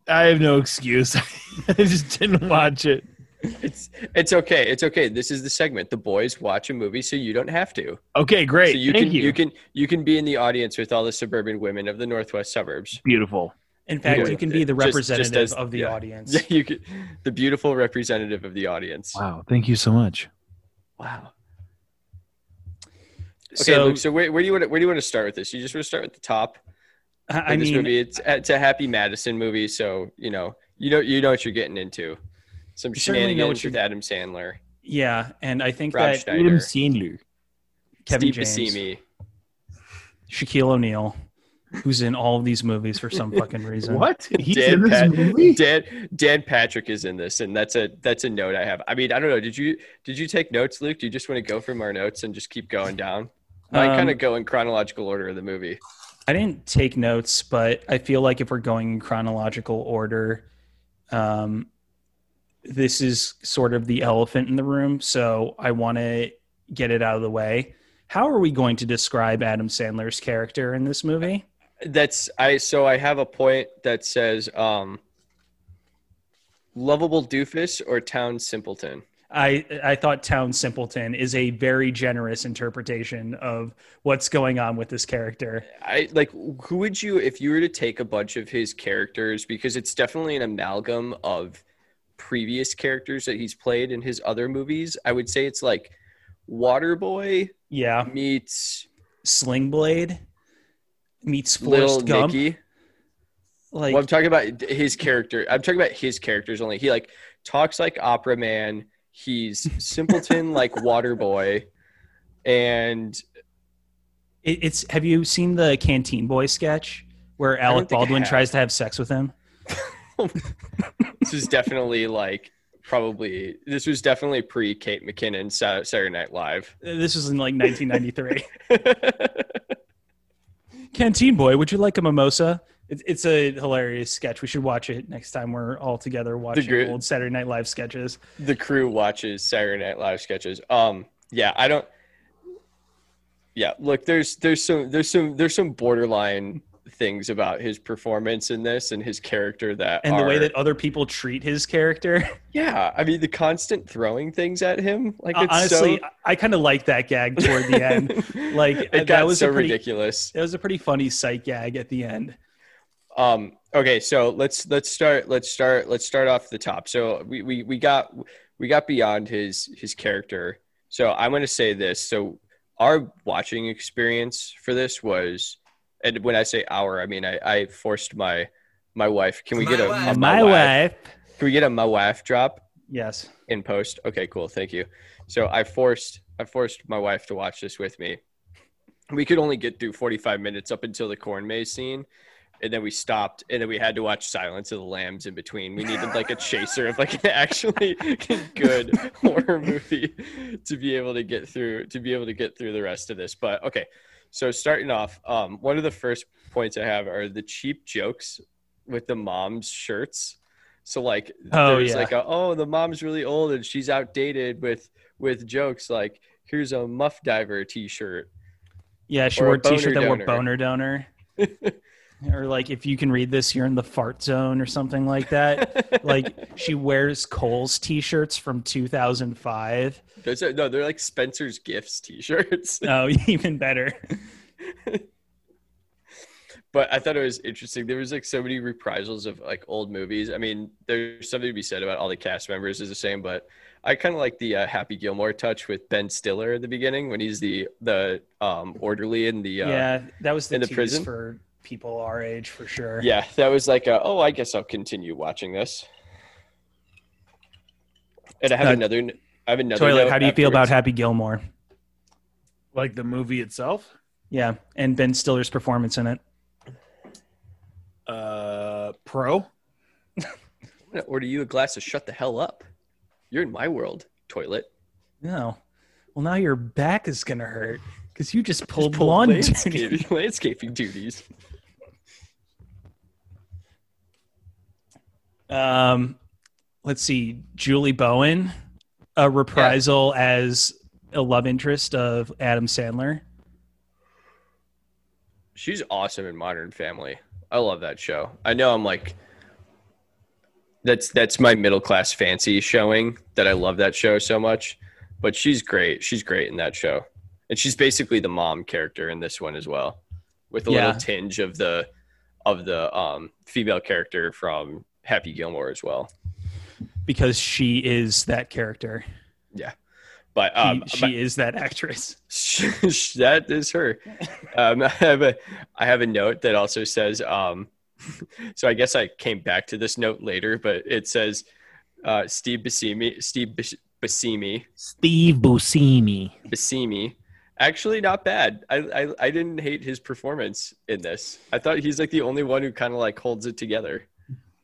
I have no excuse. I just didn't watch it. It's it's okay. It's okay. This is the segment. The boys watch a movie so you don't have to. Okay, great. So you Thank can you. you. can you can be in the audience with all the suburban women of the northwest suburbs. Beautiful. In fact, Yeah. you can be the Just- just representative as- of the yeah. audience. Yeah, you can, the beautiful representative of the audience. Wow. Thank you so much. Wow. Okay, so, Luke. So where, where do you want to, where do you want to start with this? You just want to start with the top. I Like this mean, movie, it's it's a Happy Madison movie, so you know you know you know what you're getting into. Some You certainly know what shenanigans with you're- Adam Sandler, yeah, and I think Rob that Schneider, Adam Sandler. Kevin Steve James, Buscemi. Shaquille O'Neal, who's in all of these movies for some fucking reason. What? He's Dan, in this Pat- movie? Dan Dan Patrick is in this, and that's a that's a note I have. I mean, I don't know. Did you did you take notes, Luke? Do you just want to go from our notes and just keep going down? I Um, kind of go in chronological order of the movie. I didn't take notes, but I feel like if we're going in chronological order, um, this is sort of the elephant in the room. So I want to get it out of the way. How are we going to describe Adam Sandler's character in this movie? That's I. So I have a point that says, um, "Lovable doofus" or "town simpleton." I I thought Town Simpleton is a very generous interpretation of what's going on with this character. I like. Who would you, if you were to take a bunch of his characters, because it's definitely an amalgam of previous characters that he's played in his other movies. I would say it's like Waterboy Yeah, meets Sling Blade meets Little Forrest Gump. Nicky. Like well, I'm talking about his character. I'm talking about his characters only. He like talks like Opera Man. He's simpleton like Waterboy, and It, it's have you seen the Canteen Boy sketch where Alec Baldwin tries to have sex with him? this is definitely like probably this was definitely pre Kate McKinnon Saturday Night Live. This was in like 1993. Canteen Boy, would you like a mimosa? It, it's a hilarious sketch. We should watch it next time we're all together watching gr- old Saturday Night Live sketches. the crew watches Saturday Night Live sketches. Um, yeah, I don't. Yeah, look, there's there's some there's some there's some borderline things about his performance in this and his character that And the way that other people treat his character. yeah, I mean the constant throwing things at him, like it's Honestly, so I, I kind of like that gag toward the end. Like, it that was so pretty- ridiculous. It was a pretty funny sight gag at the end. Um, okay, so let's let's start let's start let's start off the top. So we we, we got we got beyond his his character. So I'm going to say this. So our watching experience for this was, and when I say our, I mean I, I forced my my wife. Can we My get a, a wife. My wife. Can we get a my wife drop Yes. in post? Okay, cool. Thank you. So I forced I forced my wife to watch this with me. We could only get through 45 minutes up until the corn maze scene. And then we stopped, and then we had to watch Silence of the Lambs in between. We needed like a chaser of like an actually good horror movie to be able to get through to be able to get through the rest of this. But okay, so starting off, um, one of the first points I have are the cheap jokes with the mom's shirts. So like, Oh, there's yeah. like a, oh the mom's really old and she's outdated with with jokes like here's a muff diver t-shirt Yeah, she wore a t-shirt that wore boner donor. or like if you can read this, you're in the fart zone or something like that. like she wears Kohl's t-shirts from 2005. Those are, no, they're like Spencer's Gifts T-shirts. Oh, even better. but I thought it was interesting. There was like so many reprisals of like old movies. I mean, there's something to be said about all the cast members is the same, but I kind of like the uh, Happy Gilmore touch with Ben Stiller at the beginning when he's the the um, orderly in the uh, yeah, that was the, in the prison? for people our age for sure. yeah. That was like, a, oh, I guess I'll continue watching this. And I have Uh, another. I have another. Toilet, note how do you feel about. Happy Gilmore? Like the movie itself. Yeah, and Ben Stiller's performance in it. Uh, pro. I'm gonna order you a glass of shut the hell up. You're in my world, toilet. No. Well, now your back is gonna hurt because you just pulled Pull lawn duty. landscaping, landscaping duties. Um, let's see, Julie Bowen, a reprisal as a love interest of Adam Sandler. She's awesome in Modern Family. I love that show. I know I'm like that's that's my middle class fancy showing that I love that show so much. But she's great. She's great in that show. And she's basically the mom character in this one as well. With a Yeah. little tinge of the of the um female character from Happy Gilmore as well. because she is that character. Yeah. But um she is that actress. that is her. Um, I have a I have a note that also says. Um, so I guess I came back to this note later, but it says uh, Steve Buscemi. Steve Bus- Buscemi. Steve Buscemi. Buscemi. Actually, not bad. I, I I didn't hate his performance in this. I thought he's like the only one who kind of like holds it together.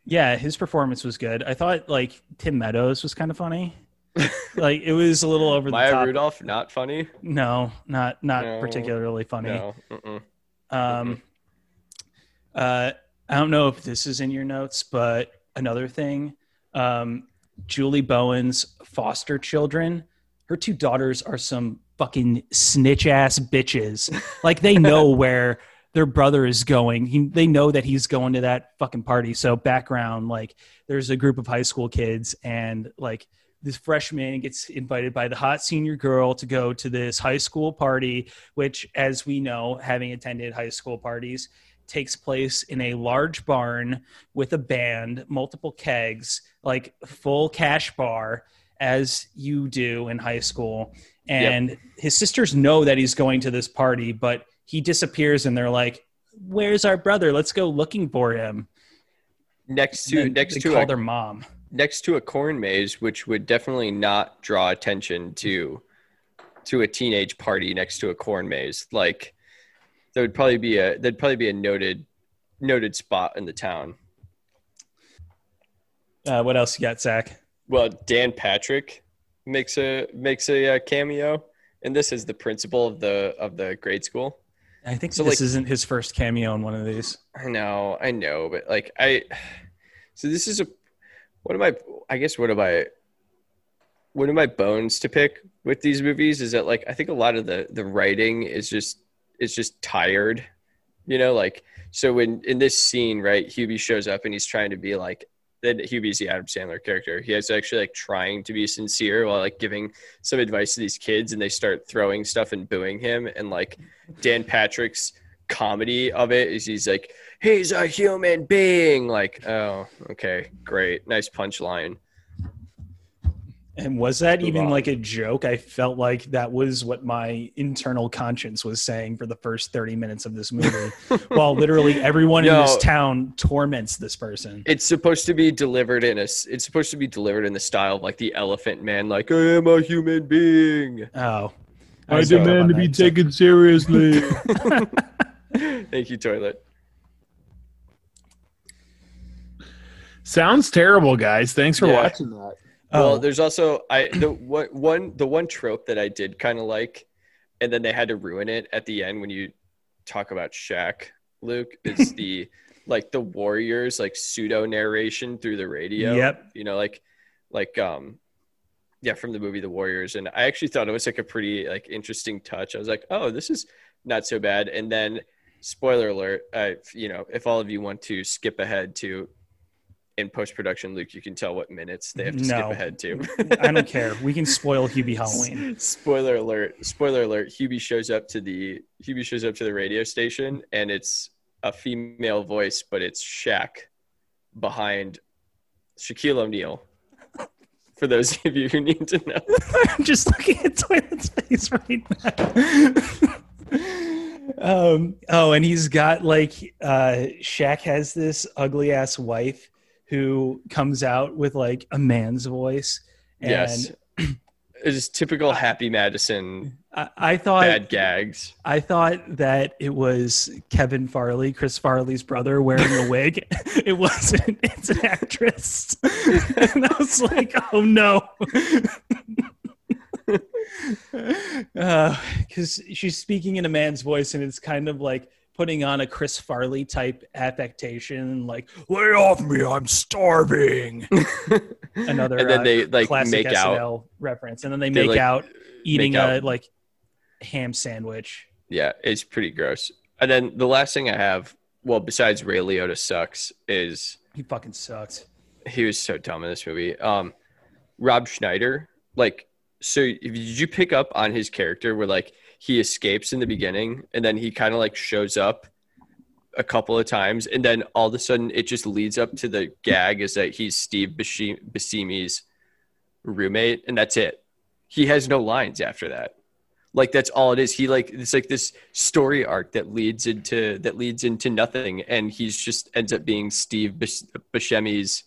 Yeah, his performance was good. I thought like Tim Meadows was kind of funny. like it was a little over the Maya top. Rudolph, not funny. No, not not No, particularly funny. No. Mm-mm. Um, uh, I don't know if this is in your notes, but another thing, um, Julie Bowen's foster children, her two daughters are some fucking snitch ass bitches. Like they know where their brother is going. He, they know that he's going to that fucking party. So background, like there's a group of high school kids and like this freshman gets invited by the hot senior girl to go to this high school party, which as we know, having attended high school parties, takes place in a large barn with a band, multiple kegs, like full cash bar, as you do in high school. And his sisters know that he's going to this party, but he disappears and they're like, Where's our brother? Let's go looking for him. Next to next to call a, their mom. next to a corn maze, which would definitely not draw attention to to a teenage party next to a corn maze. Like there would probably be a there'd probably be a noted noted spot in the town. Uh, what else you got, Zach? Well, Dan Patrick makes a makes a, uh cameo, and this is the principal of the of the grade school. I think So, this like- isn't his first cameo in one of these. I know, I know, but like I, so this is a, what am I? I guess what am I? One of my bones to pick with these movies is that like I think a lot of the the writing is just is just tired, you know. Like so when in this scene, right, Hubie shows up and he's trying to be like. Then Hubie's the Adam Sandler character. He is actually like trying to be sincere while like giving some advice to these kids, and they start throwing stuff and booing him. And like Dan Patrick's comedy of it is he's like, he's a human being. Like, oh, okay, great, nice punchline. And was that Move even on. like a joke? I felt like that was what my internal conscience was saying for the first 30 minutes of this movie, while literally everyone in this town torments this person. It's supposed to be delivered in a It's supposed to be delivered in the style of like the Elephant Man, like I am a human being. Oh. I was up demand to be that, so- taken seriously. Thank you, toilet. Sounds terrible, guys. Thanks for Yeah. watching that. Well, Oh, there's also I the one one the one trope that I did kind of like, and then they had to ruin it at the end when you talk about Shaq. Luke is the like the Warriors like pseudo narration through the radio. Yep. You know, like like um yeah, from the movie The Warriors, and I actually thought it was like a pretty like interesting touch. I was like, oh, this is not so bad. And then spoiler alert. I you know, if all of you want to skip ahead to in post production, Luke, you can tell what minutes they have to skip ahead to. I don't care. We can spoil Hubie Halloween. Spoiler alert! Spoiler alert! Hubie shows up to the Hubie shows up to the radio station, and it's a female voice, but it's Shaq behind Shaquille O'Neal. For those of you who need to know, I'm just looking at Toilet's face right now. um, oh, and he's got like uh Shaq has this ugly ass wife who comes out with like a man's voice. And yes, it is typical Happy Madison I, I thought bad gags. I thought that it was Kevin Farley, Chris Farley's brother, wearing a wig. it wasn't. It's an actress. and I was like, oh no. Uh, because she's speaking in a man's voice, and it's kind of like putting on a Chris Farley type affectation, like "Lay off me, I'm starving." Another and then uh, they like classic make out. SNL reference, and then they They, make like, out eating make a out. like ham sandwich. Yeah, it's pretty gross. And then the last thing I have, well, besides Ray Liotta sucks, is He fucking sucks. he was so dumb in this movie. Um, Rob Schneider, like, so did you pick up on his character where like he escapes in the beginning and then he kind of like shows up a couple of times and then all of a sudden it just leads up to the gag is that he's Steve Buscemi- Buscemi's roommate and that's it. He has no lines after that. Like that's all it is. He like it's like this story arc that leads into that leads into nothing, and he's just ends up being Steve Bus- Buscemi's,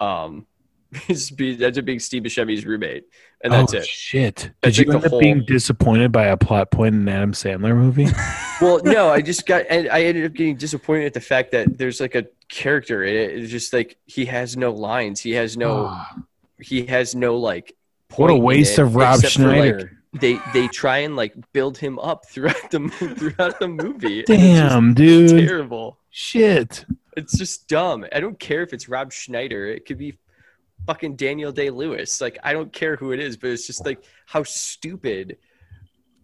um, ends up being Steve Buscemi's roommate, and that's oh, it. Shit! That's Did you end up being disappointed by a plot point in an Adam Sandler movie? Well, no, I just got and I ended up getting disappointed at the fact that there's like a character in it. It's just like he has no lines. He has no. Ah, He has no like. what a waste of Rob except for, like, Schneider! they they try and like build him up throughout the throughout the movie. and it's just Damn, dude! terrible. Shit! It's just dumb. I don't care if it's Rob Schneider. It could be fucking Daniel Day Lewis. Like I don't care who it is, but it's just like how stupid,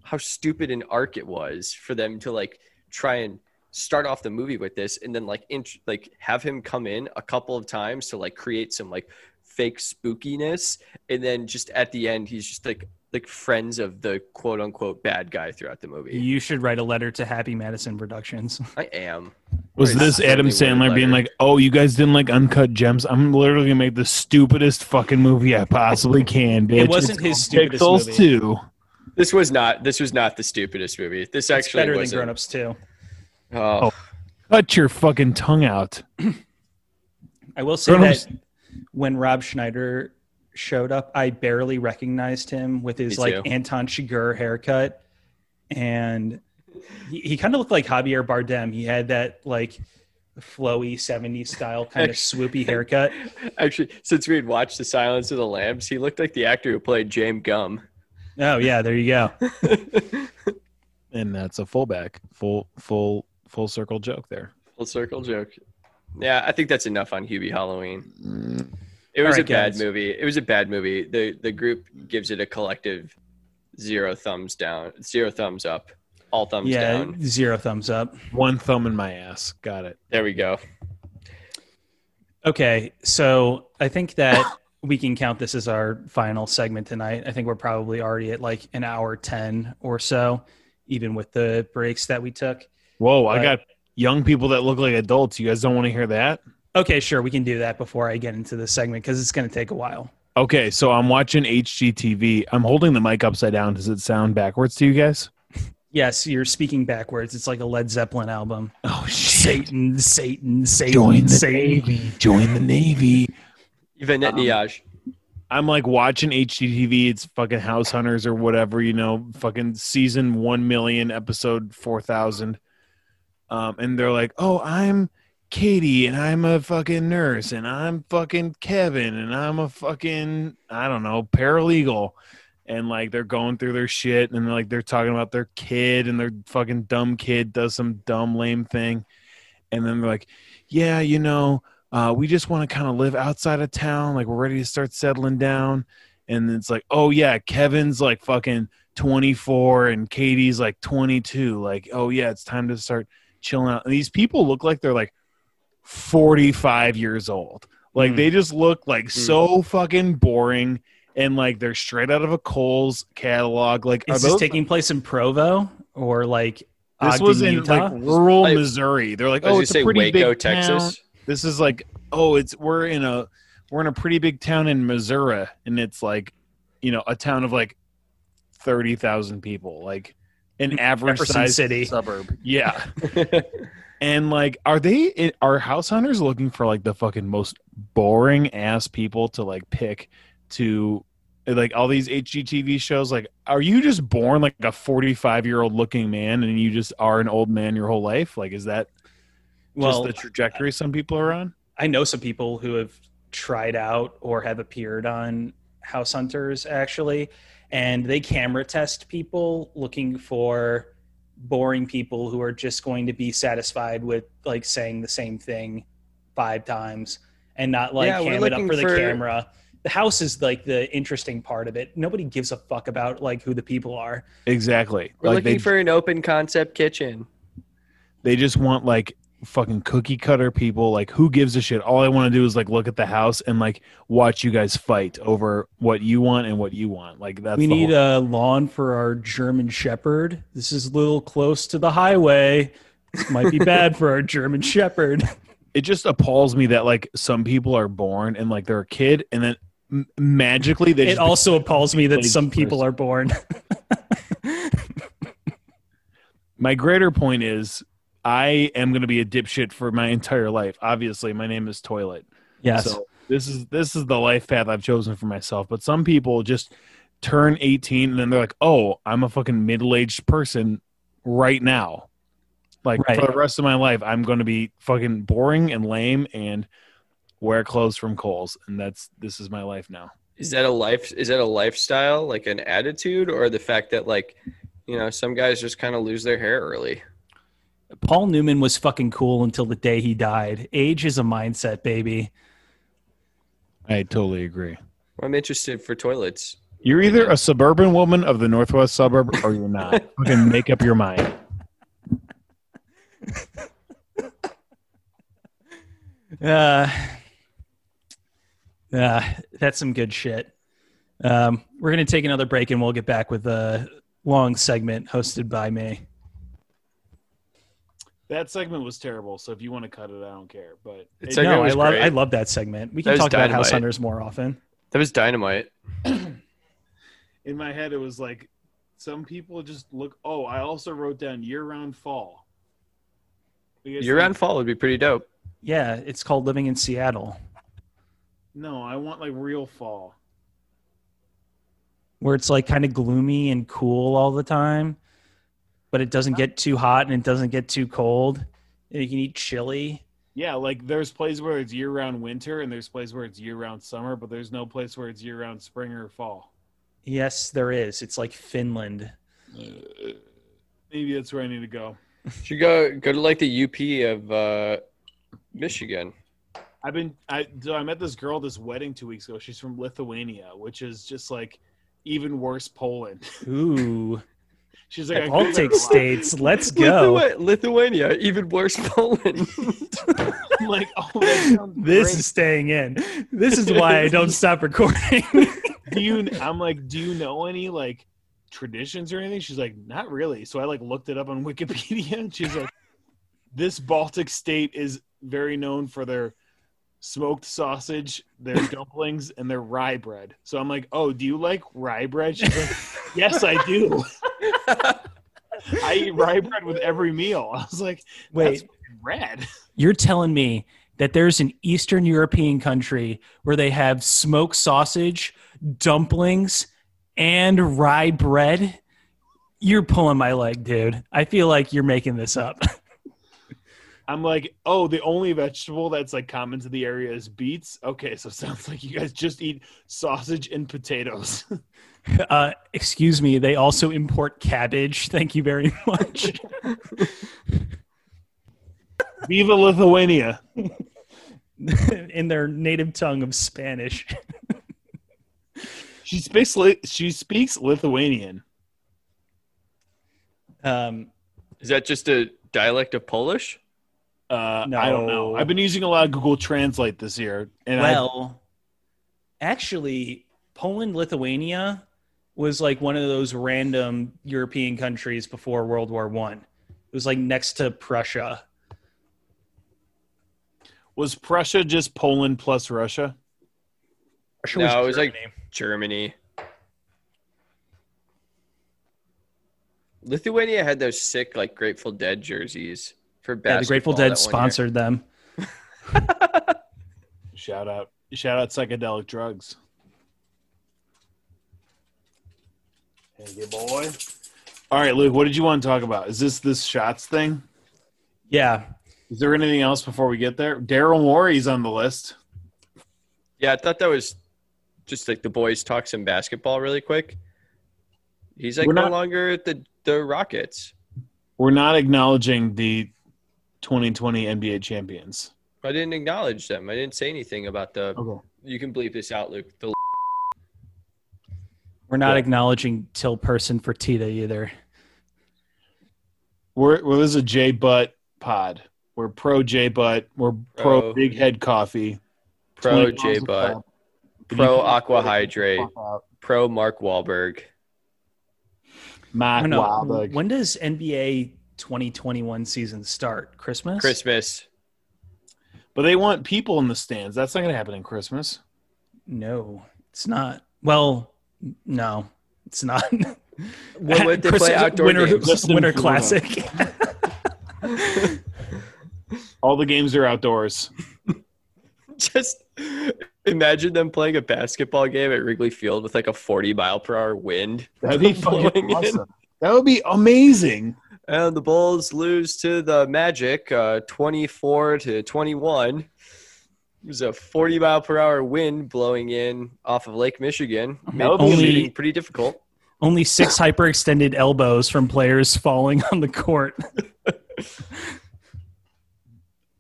how stupid an arc it was for them to like try and start off the movie with this, and then like int- like have him come in a couple of times to like create some like fake spookiness, and then just at the end he's just like like friends of the quote unquote bad guy throughout the movie. You should write a letter to Happy Madison Productions. I am. Was Very this Adam Sandler being like, "Oh, you guys didn't like Uncut Gems? I'm literally gonna make the stupidest fucking movie I possibly can, bitch." It wasn't his called stupidest Pixels movie. too. This was not. This was not the stupidest movie. This It's actually better than wasn't. Grown Ups too. Oh. oh, Cut your fucking tongue out. I will say Grown Ups- that when Rob Schneider showed up, I barely recognized him with his like. Anton Chigurh haircut, and he, he kind of looked like Javier Bardem. He had that like flowy '70s style kind of swoopy haircut. actually, since we had watched The Silence of the Lambs, he looked like the actor who played James Gumb. Oh yeah, there you go. And that's a fullback. Full full full circle joke there. Full circle joke. Yeah, I think that's enough on Hubie Halloween. Mm. It was All right, a bad guys. movie. It was a bad movie. The the group gives it a collective zero thumbs down, zero thumbs up, all thumbs yeah, down. zero thumbs up. One thumb in my ass. Got it. There we go. Okay, so I think that we can count this as our final segment tonight. I think we're probably already at like an hour 10 or so, even with the breaks that we took. Whoa, I got young people that look like adults. You guys don't want to hear that? Okay, sure, we can do that before I get into the segment because it's going to take a while. Okay, so I'm watching HGTV. I'm holding the mic upside down. Does it sound backwards to you guys? Yes, you're speaking backwards. It's like a Led Zeppelin album. Oh Satan, Satan, Satan, Join the Satan. Navy. Join the Navy. Yvette Um, Niage. I'm like watching HGTV. It's fucking House Hunters or whatever, you know, fucking season 1 million, episode 4000. Um, and they're like, oh, I'm Katie and I'm a fucking nurse and I'm fucking Kevin and I'm a fucking, I don't know, paralegal. And like they're going through their shit and like they're talking about their kid and their fucking dumb kid does some dumb, lame thing. And then they're like, yeah, you know, uh, we just want to kind of live outside of town. Like we're ready to start settling down. And it's like, oh yeah, Kevin's like fucking 24 and Katie's like 22. Like, oh yeah, it's time to start chilling out. And these people look like they're like 45 years old. Like Mm. they just look like so fucking boring and like they're straight out of a Kohl's catalog. Like Is this those taking place in Provo or like this Ogden, was in Utah? like rural Like- Missouri. They're like, oh, it's say a pretty Waco, big town. Texas. This is like, oh, it's we're in a we're in a pretty big town in Missouri, and it's like, you know, a town of like thirty thousand people, like an average Jefferson sized City. suburb. Yeah, and like, are they are house hunters looking for like the fucking most boring ass people to like pick to like all these HGTV shows? Like, are you just born like a forty five year old looking man, and you just are an old man your whole life? Like, is that well, just the trajectory some people are on? I know some people who have tried out or have appeared on House Hunters actually, and they camera test people looking for boring people who are just going to be satisfied with like saying the same thing five times and not like Yeah, ham it up looking for the for- camera. The house is like the interesting part of it. Nobody gives a fuck about like who the people are. Exactly. We're like looking they, for an open concept kitchen. they just want like fucking cookie cutter people. Like who gives a shit? All I want to do is like look at the house and like watch you guys fight over what you want and what you want. Like that's we need whole- a lawn for our German Shepherd. This is a little close to the highway. This might be bad for our German Shepherd. it just appalls me that like some people are born and like they're a kid and then m- magically they It also appalls me that some people are born. my greater point is I am going to be a dipshit for my entire life. Obviously, my name is Toilet. yes. So this is this is the life path I've chosen for myself. But some people just turn 18 and then they're like, "Oh, I'm a fucking middle-aged person right now." Like Right. for the rest of my life, I'm going to be fucking boring and lame and wear clothes from Kohl's, and that's this is my life now. Is that a life? Is that a lifestyle, like an attitude, or the fact that like, you know, some guys just kind of lose their hair early? Paul Newman was fucking cool until the day he died. Age is a mindset, baby. I totally agree. I'm interested for toilets. You're either a suburban woman of the northwest suburb or you're not. fucking make up your mind. Uh, uh, that's some good shit. Um, we're going to take another break and we'll get back with a long segment hosted by me. That segment was terrible, so if you want to cut it, I don't care. But It's it- Segment no, I was love great. I love that segment. We That can was talk about House dynamite. Hunters more often. That was dynamite. in my head it was like some people just look oh i also wrote down year-round fall Because, Year like, round fall would be pretty dope. Yeah, it's called Living in Seattle, no i want like real fall where it's like kind of gloomy and cool all the time, but it doesn't get too hot and it doesn't get too cold. And you can eat chili. yeah like there's places where it's year-round winter and there's places where it's year-round summer but there's no place where it's year-round spring or fall Yes, there is. It's like Finland. maybe that's where i need to go Should go go to like the UP of uh, Michigan. i've been i so i met this girl at this wedding two weeks ago she's from lithuania which is just like even worse poland Ooh, she's like the I go there Baltic states. Let's go. Lithu- Lithuania, even worse Poland. I'm like oh that This great. is staying in. This is why I don't stop recording. do you i'm like do you know any like traditions or anything she's like not really so i like looked it up on wikipedia and she's like this baltic state is very known for their smoked sausage their dumplings and their rye bread so i'm like oh do you like rye bread she's like yes i do i eat rye bread with every meal i was like Wait, fucking you're telling me that there's an Eastern European country where they have smoked sausage, dumplings, and rye bread? You're pulling my leg, dude. I feel like you're making this up. I'm like, oh, the only vegetable that's like common to the area is beets. Okay, so it sounds like you guys just eat sausage and potatoes. Uh, excuse me, they also import cabbage. Thank you very much. Viva Lithuania! In their native tongue of Spanish. She speaks Li- she speaks Lithuanian. Um, Is that just a dialect of Polish? Uh, I don't know. I've been using a lot of Google Translate this year, and I, well, actually, Poland, Lithuania was like one of those random European countries before World War One. It was like next to Prussia. was Prussia just Poland plus Russia? Prussia No, it was like- Germany. Germany. Lithuania had those sick like Grateful Dead jerseys for basketball. yeah, the Grateful Dead one year. sponsored them. Shout out! Shout out! Psychedelic drugs. Hey, boy. All right, Luke. What did you want to talk about? Is this this shots thing? Yeah, Is there anything else before we get there? Daryl Morey's on the list. Yeah, I thought that was just like the boys talk some basketball really quick. He's like We're no not- longer at the the Rockets. We're not acknowledging the 2020 NBA champions. I didn't acknowledge them. I didn't say anything about the. Okay. You can bleep this out, Luke. The we're not Yeah. acknowledging Tilman Fertitta either. We're well, this is a J Butt pod. We're pro J Butt. We're pro, Pro- Big Head Coffee. pro J miles Butt, pro Aqua Hydrate, pro Mark Wahlberg. I Matt don't know. Wahlberg. When does NBA 2021 season start? Christmas? Christmas. But they want people in the stands. That's not going to happen in Christmas. No, it's not. Well, no, it's not. What would they play outdoor winter, games? Winter Classic. All the games are outdoors. Just imagine them playing a basketball game at Wrigley Field with like a 40 mile per hour wind. That'd be blowing fucking in. awesome. That would be amazing. And the Bulls lose to the Magic uh, 24 to 21. There's a 40 mile per hour wind blowing in off of Lake Michigan. Uh-huh. Made would Only- shooting pretty difficult. Only six hyperextended elbows from players falling on the court.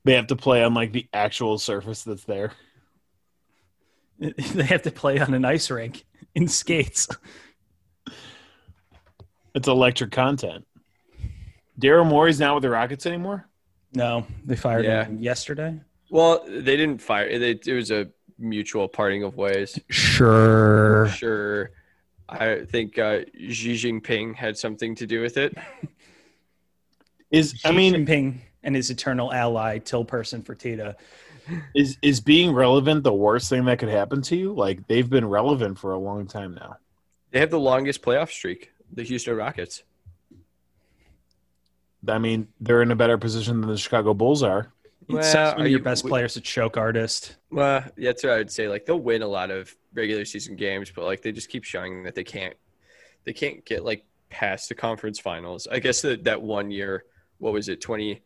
They have to play on like the actual surface that's there. they have to play on an ice rink in skates. It's electric content. Daryl Morey's not with the Rockets anymore. No, they fired Yeah. him yesterday. Well, they didn't fire. It, it was a mutual parting of ways. Sure. Sure. I think uh, Xi Jinping had something to do with it. Is I mean Xi mean, Jinping and his eternal ally, Tilman Fertitta. is is being relevant the worst thing that could happen to you? Like they've been relevant for a long time now. They have the longest playoff streak, the Houston Rockets. I mean, they're in a better position than the Chicago Bulls are. Well, one are your you- best players, a choke artist. Well, that's what I would say. Like they'll win a lot of regular season games, but like they just keep showing that they can't, they can't get like past the conference finals. I guess that that one year, what was it, twenty,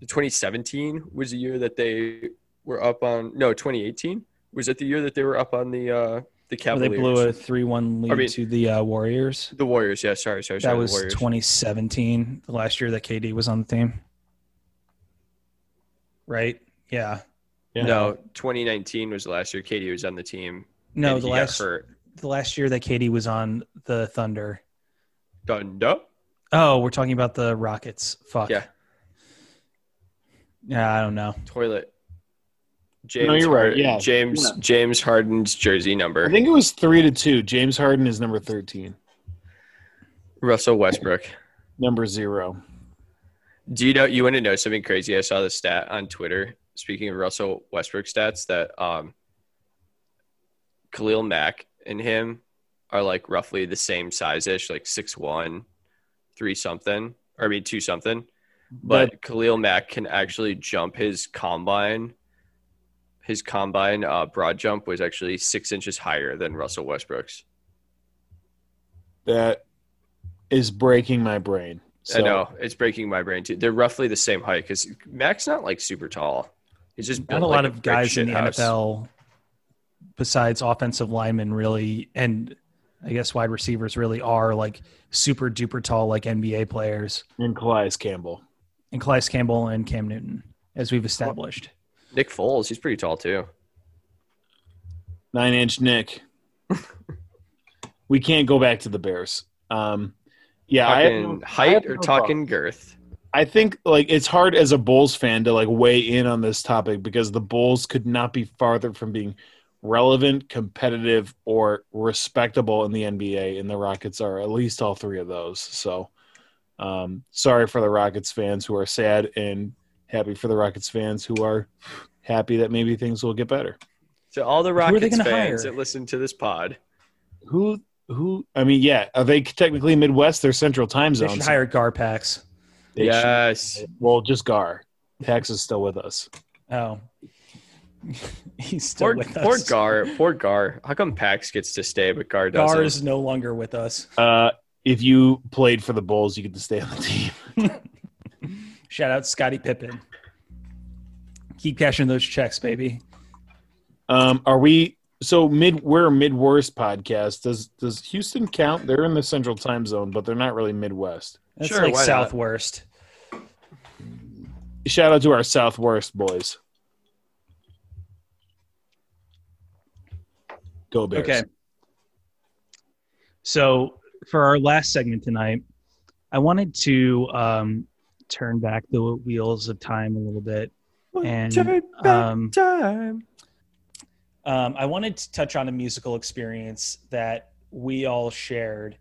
2017 was the year that they were up on. No, 2018 was it the year that they were up on the uh the Where they blew a three-one lead I mean- to the uh, Warriors. the Warriors. Yeah, sorry, sorry, sorry. That was 2017, the last year that KD was on the team. Right? Yeah. Yeah. No, 2019 was the last year KD was on the team. No, the last hurt. the last year that KD was on the Thunder. Thunder. Oh, we're talking about the Rockets. Fuck. Yeah. Yeah, I don't know. Toilet. James No, you're right, yeah. James Yeah. James Harden's jersey number. I think it was three to two. James Harden is number thirteen. Russell Westbrook. Number zero. Do you know you want to know something crazy? I saw the stat on Twitter. Speaking of Russell Westbrook stats, that um Khalil Mack and him are like roughly the same size ish, like six one, three something, or I mean two something. But Khalil Mack can actually jump his combine. His combine uh, broad jump was actually six inches higher than Russell Westbrook's. that is breaking my brain. So, I know it's breaking my brain too. They're roughly the same height because Mack's not like super tall. He's just Not built a like lot of brick guys in the house. NFL besides offensive linemen really and I guess wide receivers really are like super duper tall like NBA players. And Calais Campbell. And Calais Campbell and Cam Newton, as we've established. Nick Foles, he's pretty tall too. Nine inch Nick. we can't go back to the Bears. Um, yeah, I have Talking no- I height have or no talking girth? I think like it's hard as a Bulls fan to like weigh in on this topic because the Bulls could not be farther from being relevant, competitive, or respectable in the NBA, and the Rockets are at least all three of those. So, um, sorry for the Rockets fans who are sad, and happy for the Rockets fans who are happy that maybe things will get better. So all the are they Rockets gonna fans hire? that listen to this pod, Who? Who? I mean, yeah, are they technically Midwest? They're Central Time They Zone. should so hire Garpax. they should- yes, Well, just Gar. Pax is still with us. Oh, he's still poor, with us. poor. Gar, poor Gar. How come Pax gets to stay but Gar doesn't? Gar is no longer with us. Uh, if you played for the Bulls, you get to stay on the team. Shout out Scottie Pippen. Keep cashing those checks, baby. Um, are we so mid? We're a Midwest podcast. Does does Houston count? They're in the Central Time Zone, but they're not really Midwest. That's Sure, like why not? Southwest. Shout out to our Southwest boys. Go Bears. Okay. So for our last segment tonight, I wanted to um, turn back the wheels of time a little bit, and Turn back um, time. Um, I wanted to touch on a musical experience that we all shared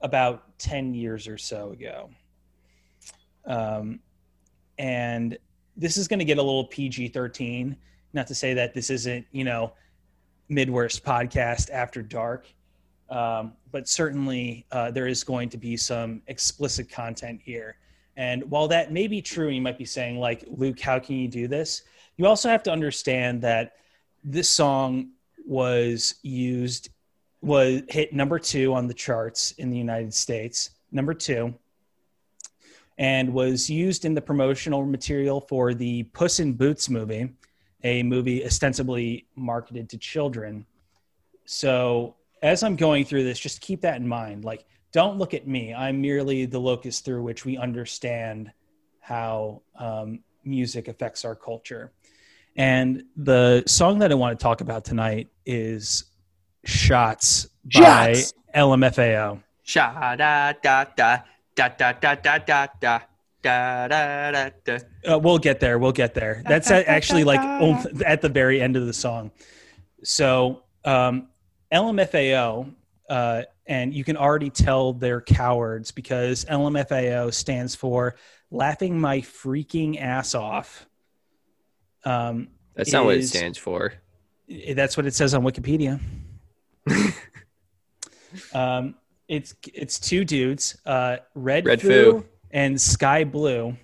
about 10 years or so ago. Um, and this is going to get a little PG 13. Not to say that this isn't, you know, Midwest podcast after dark, um, but certainly uh, there is going to be some explicit content here. And while that may be true, you might be saying, like, Luke, how can you do this? You also have to understand that this song was used was hit number two on the charts in the United States, number two, and was used in the promotional material for the Puss in Boots movie, a movie ostensibly marketed to children. So as I'm going through this, just keep that in mind. Like, don't look at me. I'm merely the locus through which we understand how um, music affects our culture. And the song that I want to talk about tonight is Shots by Shots! LMFAO. Sha da da da da da da da da da da da da da. Uh, we'll get there. We'll get there. That's actually like at the very end of the song. So um, LMFAO, uh, and you can already tell they're cowards because LMFAO stands for laughing my freaking ass off. Um, That's not what it stands for. That's what it says on Wikipedia. um, it's it's two dudes, uh, Red, Red Foo, Foo. and Sky Blue.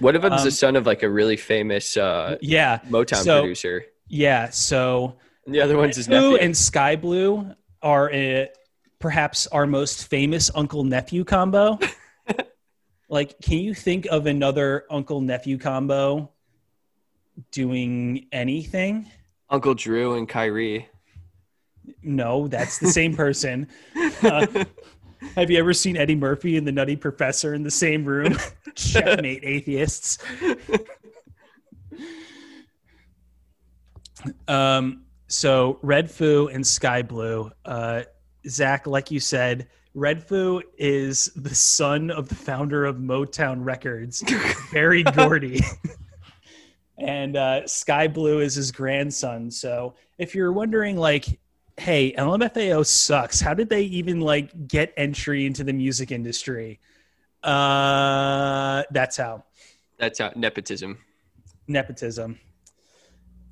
What if it's Um, the son of like a really famous uh, Yeah, Motown So- producer? yeah. So And the other one's his Red Foo nephew. and Sky Blue are uh perhaps our most famous uncle nephew combo. like, can you think of another uncle nephew combo doing anything? Uncle Drew and Kyrie. No, that's the same person. Uh, have you ever seen Eddie Murphy and the Nutty Professor in the same room? Checkmate, atheists. Um, so Red Foo and Sky Blue. Uh, Zach, like you said, Red Foo is the son of the founder of Motown Records, Berry Gordy. And uh, Sky Blue is his grandson. So if you're wondering, like, hey, LMFAO sucks. How did they even like get entry into the music industry? Uh, that's how That's how nepotism. nepotism.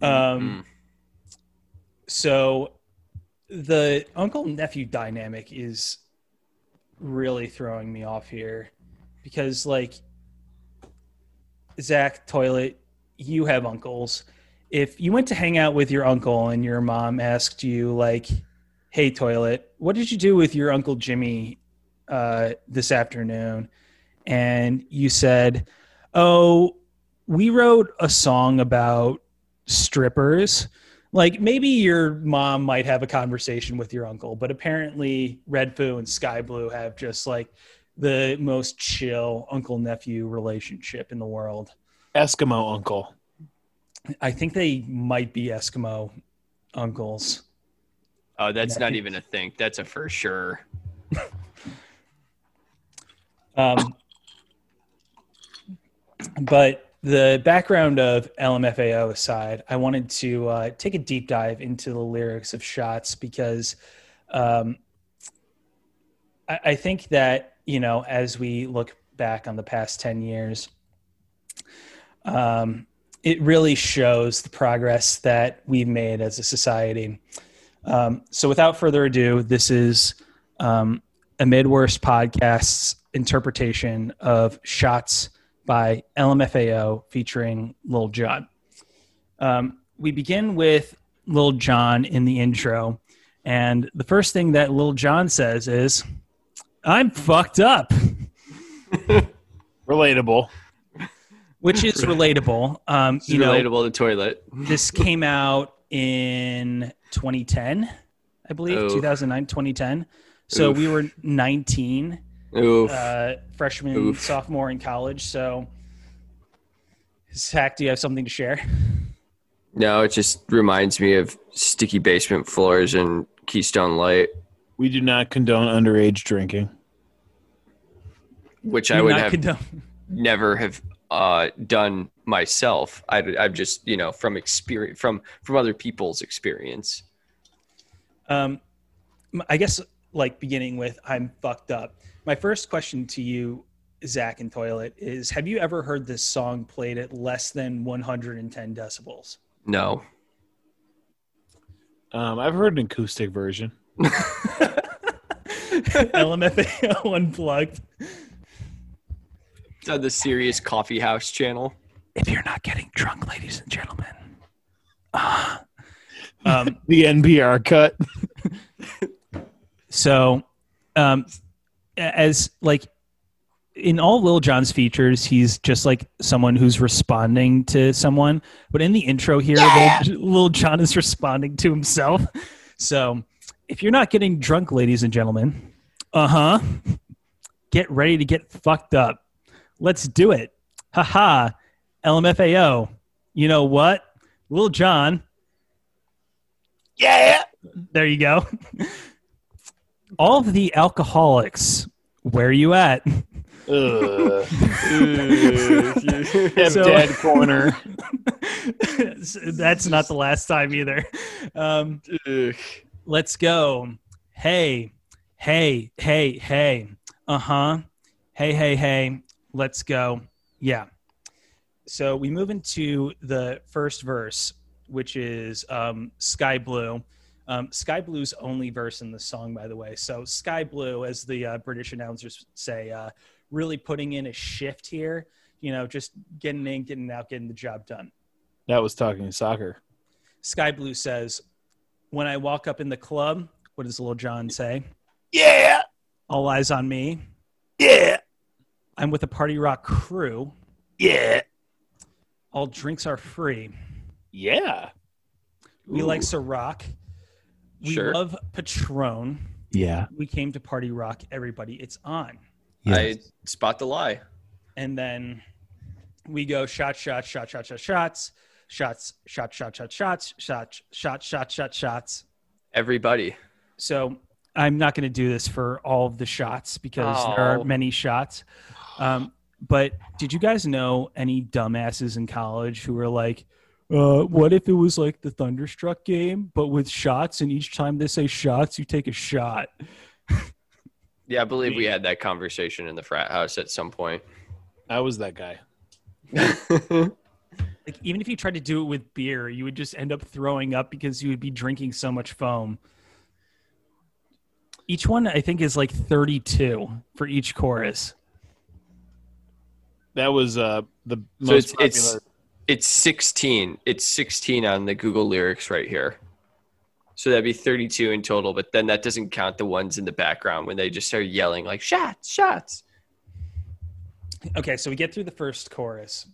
Um, Mm. so the uncle nephew dynamic is really throwing me off here because, like, Zach Toilet, you have uncles. If you went to hang out with your uncle and your mom asked you, like, "Hey, Toilet, what did you do with your uncle Jimmy uh, this afternoon?" and you said, "Oh, we wrote a song about strippers." Like maybe your mom might have a conversation with your uncle, but apparently Red Foo and Sky Blue have just like the most chill uncle nephew relationship in the world. Eskimo uncle. I think they might be Eskimo uncles. Oh, that's not even a thing. That's a for sure. Um, but the background of LMFAO aside, I wanted to uh, take a deep dive into the lyrics of Shots because um, I, I think that, you know, as we look back on the past 10 years, um, it really shows the progress that we've made as a society. Um, so, without further ado, this is um, a Midworst podcast's interpretation of Shots by LMFAO featuring Lil Jon. Um, we begin with Lil Jon in the intro, and the first thing that Lil Jon says is, I'm fucked up. Relatable. Which is relatable. Um, you know, relatable to toilet. this came out in 2010, I believe, Oof. 2009, 2010. So Oof. we were 19, Oof. uh, freshman, Oof. sophomore in college. So, Zach, do you have something to share? no, it just reminds me of sticky basement floors and Keystone Light, We do not condone underage drinking. which Do I would have condone- never have uh, done myself. I, I'm just you know from experience from from other people's experience. Um, m- I guess like beginning with I'm fucked up. My first question to you, Zach and Toilet, is have you ever heard this song played at less than 110 decibels? No, Um, I've heard an acoustic version. LMFAO unplugged. It's on the Sirius Coffee House channel. If you're not getting drunk, ladies and gentlemen. Ah. um, The NPR cut. so, um, as like in all Lil Jon's features, he's just like someone who's responding to someone. But in the intro here, Lil, Lil Jon is responding to himself. So, if you're not getting drunk, ladies and gentlemen, uh huh, get ready to get fucked up. Let's do it. Haha. LMFAO. You know what? Lil Jon. Yeah. There you go. All of the alcoholics, where are you at? Ugh. So- dead corner. That's not the last time either. Um, let's go. Hey, hey, hey, hey. Uh huh. Hey, hey, hey. Let's go. Yeah. So we move into the first verse, which is um, Sky Blue. Um, Sky Blue's only verse in the song, by the way. So Sky Blue, as the uh, British announcers say, uh, really putting in a shift here. You know, just getting in, getting out, getting the job done. That was talking soccer. Sky Blue says, "When I walk up in the club, what does Lil Jon say? Yeah. All eyes on me. Yeah. I'm with a party rock crew. Yeah. All drinks are free. Yeah. We Ooh. like Ciroc. We Sure. love Patron. Yeah. We came to party rock. Everybody, it's on. I spot the lie. And then we go shot, shot, shot, shot, shot, shots, shots, shot, shot, shot, shots, shot, shot, shot, shot, shots. Everybody. So I'm not going to do this for all of the shots because there are Oh. many shots. Um, but did you guys know any dumbasses in college who were like, uh, what if it was like the Thunderstruck game, but with shots, and each time they say shots, you take a shot? Yeah, I believe we had that conversation in the frat house at some point. I was that guy. Like even if you tried to do it with beer, you would just end up throwing up because you would be drinking so much foam. Each one, I think, is like 32 for each chorus. That was uh the most so it's popular. it's it's 16. It's 16 on the Google lyrics right here. So that'd be 32 in total, but then that doesn't count the ones in the background when they just start yelling like shots, shots. Okay, so we get through the first chorus,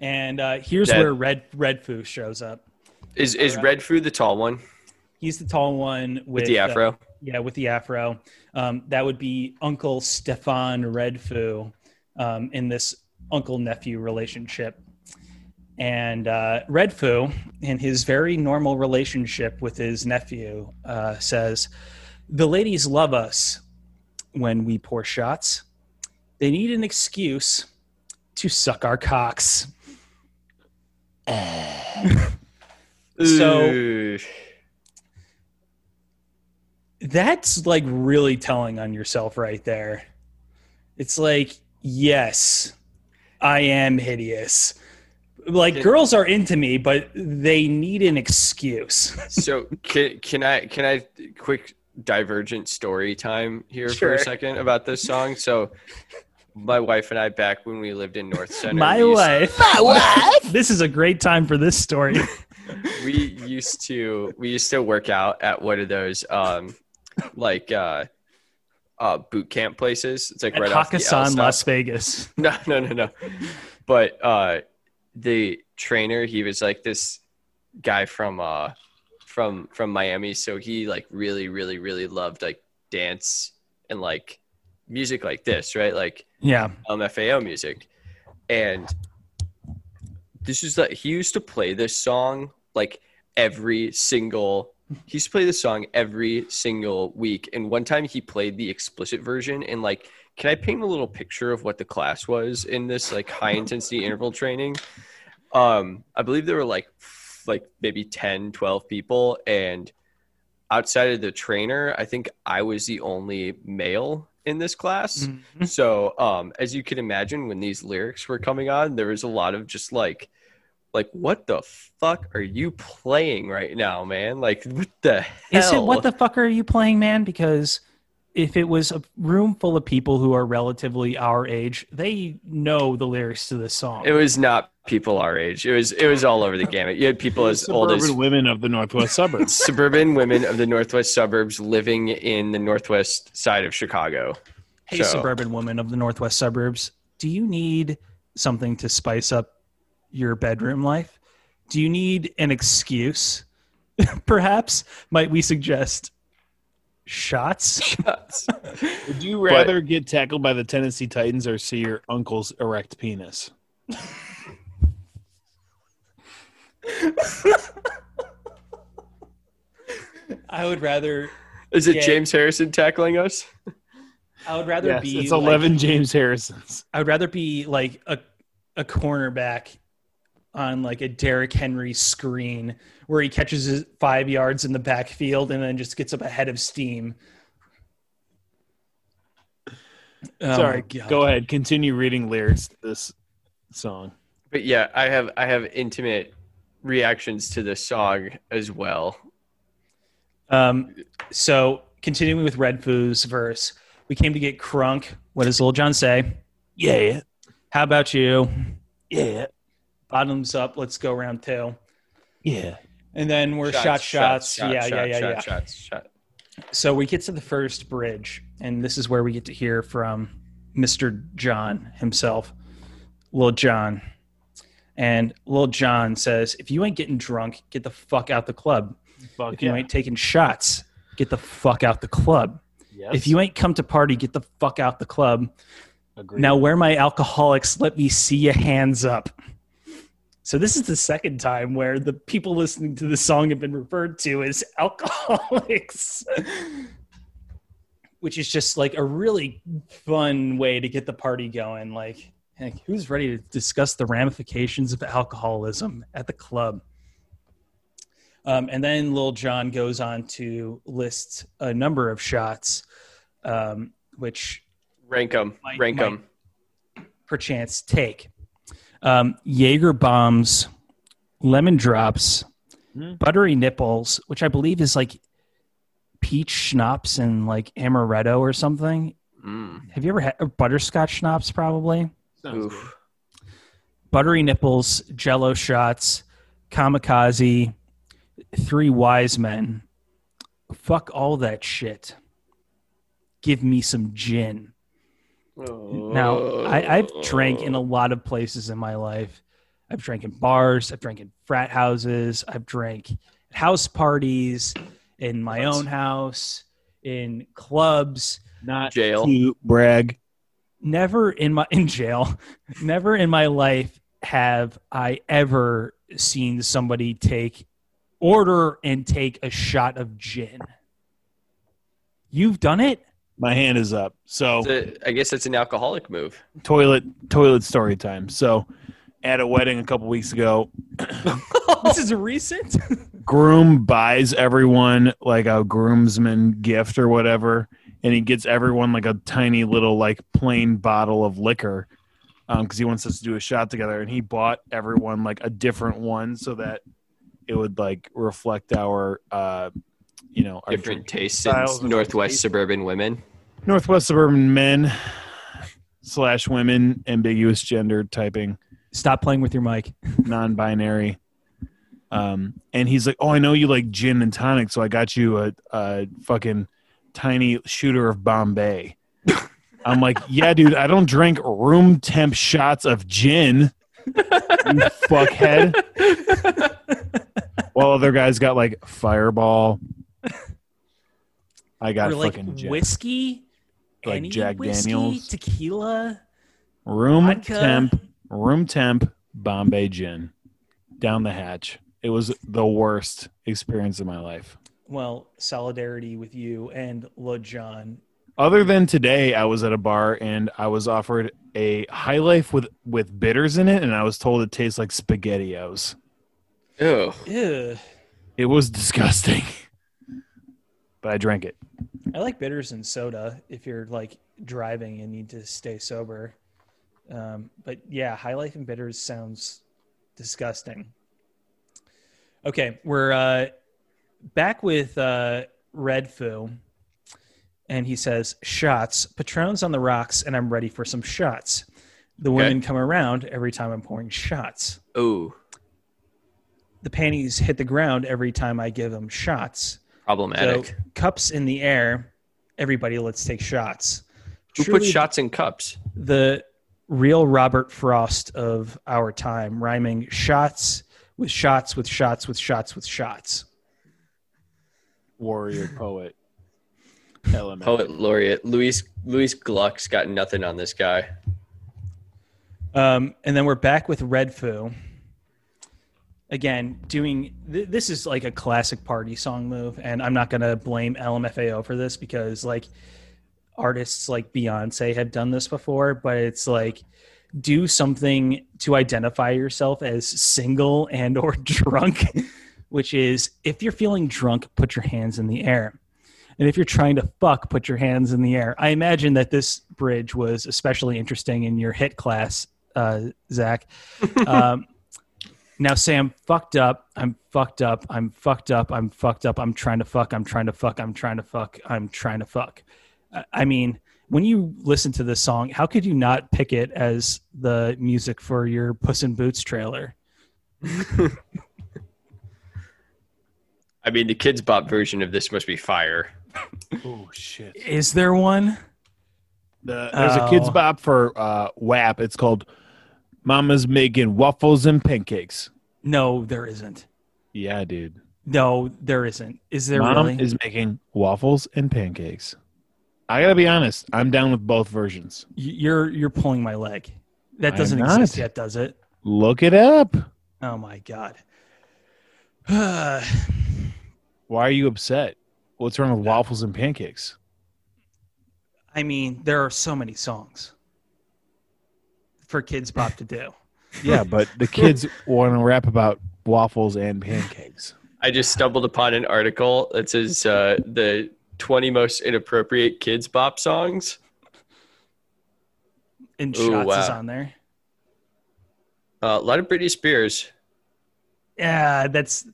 and uh, here's That- where Red Red Foo shows up. Is is Red Foo the tall one He's the tall one with, with the uh, afro? Yeah, with the afro. Um, that would be Uncle Stefan Redfoo um, in this uncle nephew relationship. And uh, Redfoo, in his very normal relationship with his nephew, uh, says, The ladies love us when we pour shots. They need an excuse to suck our cocks. So-. That's like really telling on yourself right there. It's like, yes, I am hideous. Like Can- girls are into me, but they need an excuse. so can can I can I quick divergent story time here for a second about this song? So my wife and I back when we lived in North Center. My we used- wife. My wife. This is a great time for this story. we used to we used to work out at one of those um like uh uh boot camp places. It's like At right off the L Hakkasan. Las Vegas. No, no, no, no. But uh the trainer, he was like this guy from uh from from Miami, so he like really really really loved like dance and like music like this, right? Like Yeah. MFAO music. And this is like he used to play this song like every single he used to play this song every single week. And one time he played the explicit version and like can I paint a little picture of what the class was in this like high intensity interval training? Um I believe there were like like maybe 10, 12 people and outside of the trainer, I think I was the only male in this class. Mhm. So, um, as you can imagine, when these lyrics were coming on, there was a lot of just like, like, what the fuck are you playing right now, man? Like, what the hell? Is it what the fuck are you playing, man? Because if it was a room full of people who are relatively our age, they know the lyrics to this song. It was not people our age. It was it was all over the gamut. You had people as old Suburban as women of the Northwest suburbs. suburban women of the northwest suburbs living in the northwest side of Chicago. hey, so- suburban woman of the northwest suburbs, do you need something to spice up your bedroom life? Do you need an excuse? Perhaps might we suggest shots? Shots. Would you rather get tackled by the Tennessee Titans or see your uncle's erect penis? I would rather Is it Yeah. James Harrison tackling us? I would rather Yes, be it's like- 11 James Harrisons. I would rather be like a a cornerback on like a Derrick Henry screen where he catches his five yards in the backfield and then just gets up ahead of steam. Oh Sorry, my God. go ahead. Continue reading lyrics to this song. But yeah, I have I have intimate reactions to this song as well. Um, so continuing with Red Foo's verse, we came to get crunk. What does Lil Jon say? Yeah, How about you? yeah, Bottoms up. Let's go round two. yeah. And then we're shot shots. yeah, yeah, yeah, yeah. Shots, shot. So we get to the first bridge, and this is where we get to hear from Mr. John himself, Lil Jon. And Lil Jon says, If you ain't getting drunk, get the fuck out the club. Fuck If you ain't taking shots, get the fuck out the club. yes. If you ain't come to party, get the fuck out the club. Agreed. Now, where my alcoholics, let me see your hands up. So this is the second time where the people listening to the song have been referred to as alcoholics, which is just like a really fun way to get the party going. Like, heck, who's ready to discuss the ramifications of alcoholism at the club? Um, and then Lil Jon goes on to list a number of shots, um, which Rank them. Rank them. perchance take. Um, Jaeger bombs, lemon drops, Hmm. buttery nipples, which I believe is like peach schnapps and like amaretto or something. Mm. Have you ever had or butterscotch schnapps? Probably Oof. buttery nipples, Jello shots, kamikaze, three wise men. Fuck all that shit. Give me some gin. Now, I, I've drank in a oh. lot of places in my life. I've drank in bars, I've drank in frat houses, I've drank at house parties, in my Nice. own house, in clubs. Not jail. to brag. Never in my in jail, never in my life have I ever seen somebody take order and take a shot of gin. You've done it? My hand is up. So It's a- I guess that's an alcoholic move. toilet toilet story time. So at a wedding a couple weeks ago, this is recent. groom buys everyone like a groomsman gift or whatever, and he gets everyone like a tiny little like plain bottle of liquor because he wants us to do a shot together. And he bought everyone like a different one so that it would like reflect our, uh, you know, our Different tastes in Northwest tastes. suburban women. Northwest suburban men slash women, ambiguous gender typing. Stop playing with your mic. non-binary. Um, and he's like, "Oh, I know you like gin and tonic, so I got you a, a fucking tiny shooter of Bombay." I'm like, "Yeah, dude, I don't drink room temp shots of gin, you fuckhead." While other guys got like Fireball, I got or like fucking gin. whiskey, Like any Jack whiskey, Daniels. tequila, room vodka. temp, room temp Bombay gin down the hatch. It was the worst experience of my life. Well, solidarity with you and Lil Jon. Other than today, I was at a bar and I was offered a high life with with bitters in it, and I was told it tastes like spaghettios. Ew. Ew. It was disgusting, but I drank it. I like bitters and soda if you're like driving and need to stay sober. Um, but yeah, high life and bitters sounds disgusting. Okay, we're uh, back with uh, Red Foo, and he says, "Shots, Patron's on the rocks, and I'm ready for some shots." The Okay. women come around every time I'm pouring shots. Ooh. The panties hit the ground every time I give them shots. Problematic. So cups in the air. Everybody, let's take shots. Who Truly puts shots in cups? The real Robert Frost of our time, rhyming shots with shots with shots with shots with shots. Warrior poet, LMA. Poet laureate Louise Louise Gluck's got nothing on this guy. Um, and then we're back with Red Foo. Again, doing th- this is like a classic party song move, and I'm not gonna blame LMFAO for this because like artists like Beyonce have done this before, but it's like do something to identify yourself as single and or drunk, which is if you're feeling drunk, put your hands in the air. And if you're trying to fuck, put your hands in the air. I imagine that this bridge was especially interesting in your HIIT class, uh, Zach. um, now, Sam, fucked up. I'm fucked up. I'm fucked up. I'm fucked up. I'm trying to fuck. I'm trying to fuck. I'm trying to fuck. I'm trying to fuck. I- I mean, when you listen to this song, how could you not pick it as the music for your Puss in Boots trailer? I mean, the Kidz Bop version of this must be fire. Oh shit! Is there one? The, there's a kids Oh. bop for uh, WAP. It's called "Mama's Making Waffles and Pancakes." No, there isn't. Yeah, dude. No, there isn't. Is there Mom really? is making waffles and pancakes. I gotta be honest. I'm down with both versions. Y- You're you're pulling my leg. That I'm doesn't not. exist yet, does it? Look it up. Oh my god. Why are you upset? What's wrong with waffles and pancakes? I mean, there are so many songs for Kidz Bop to do. Yeah, but the kids want to rap about waffles and pancakes. I just stumbled upon an article that says uh, the 20 most inappropriate Kidz Bop songs. And Ooh, shots is wow. on there. Uh, a lot of Britney Spears. Yeah, that's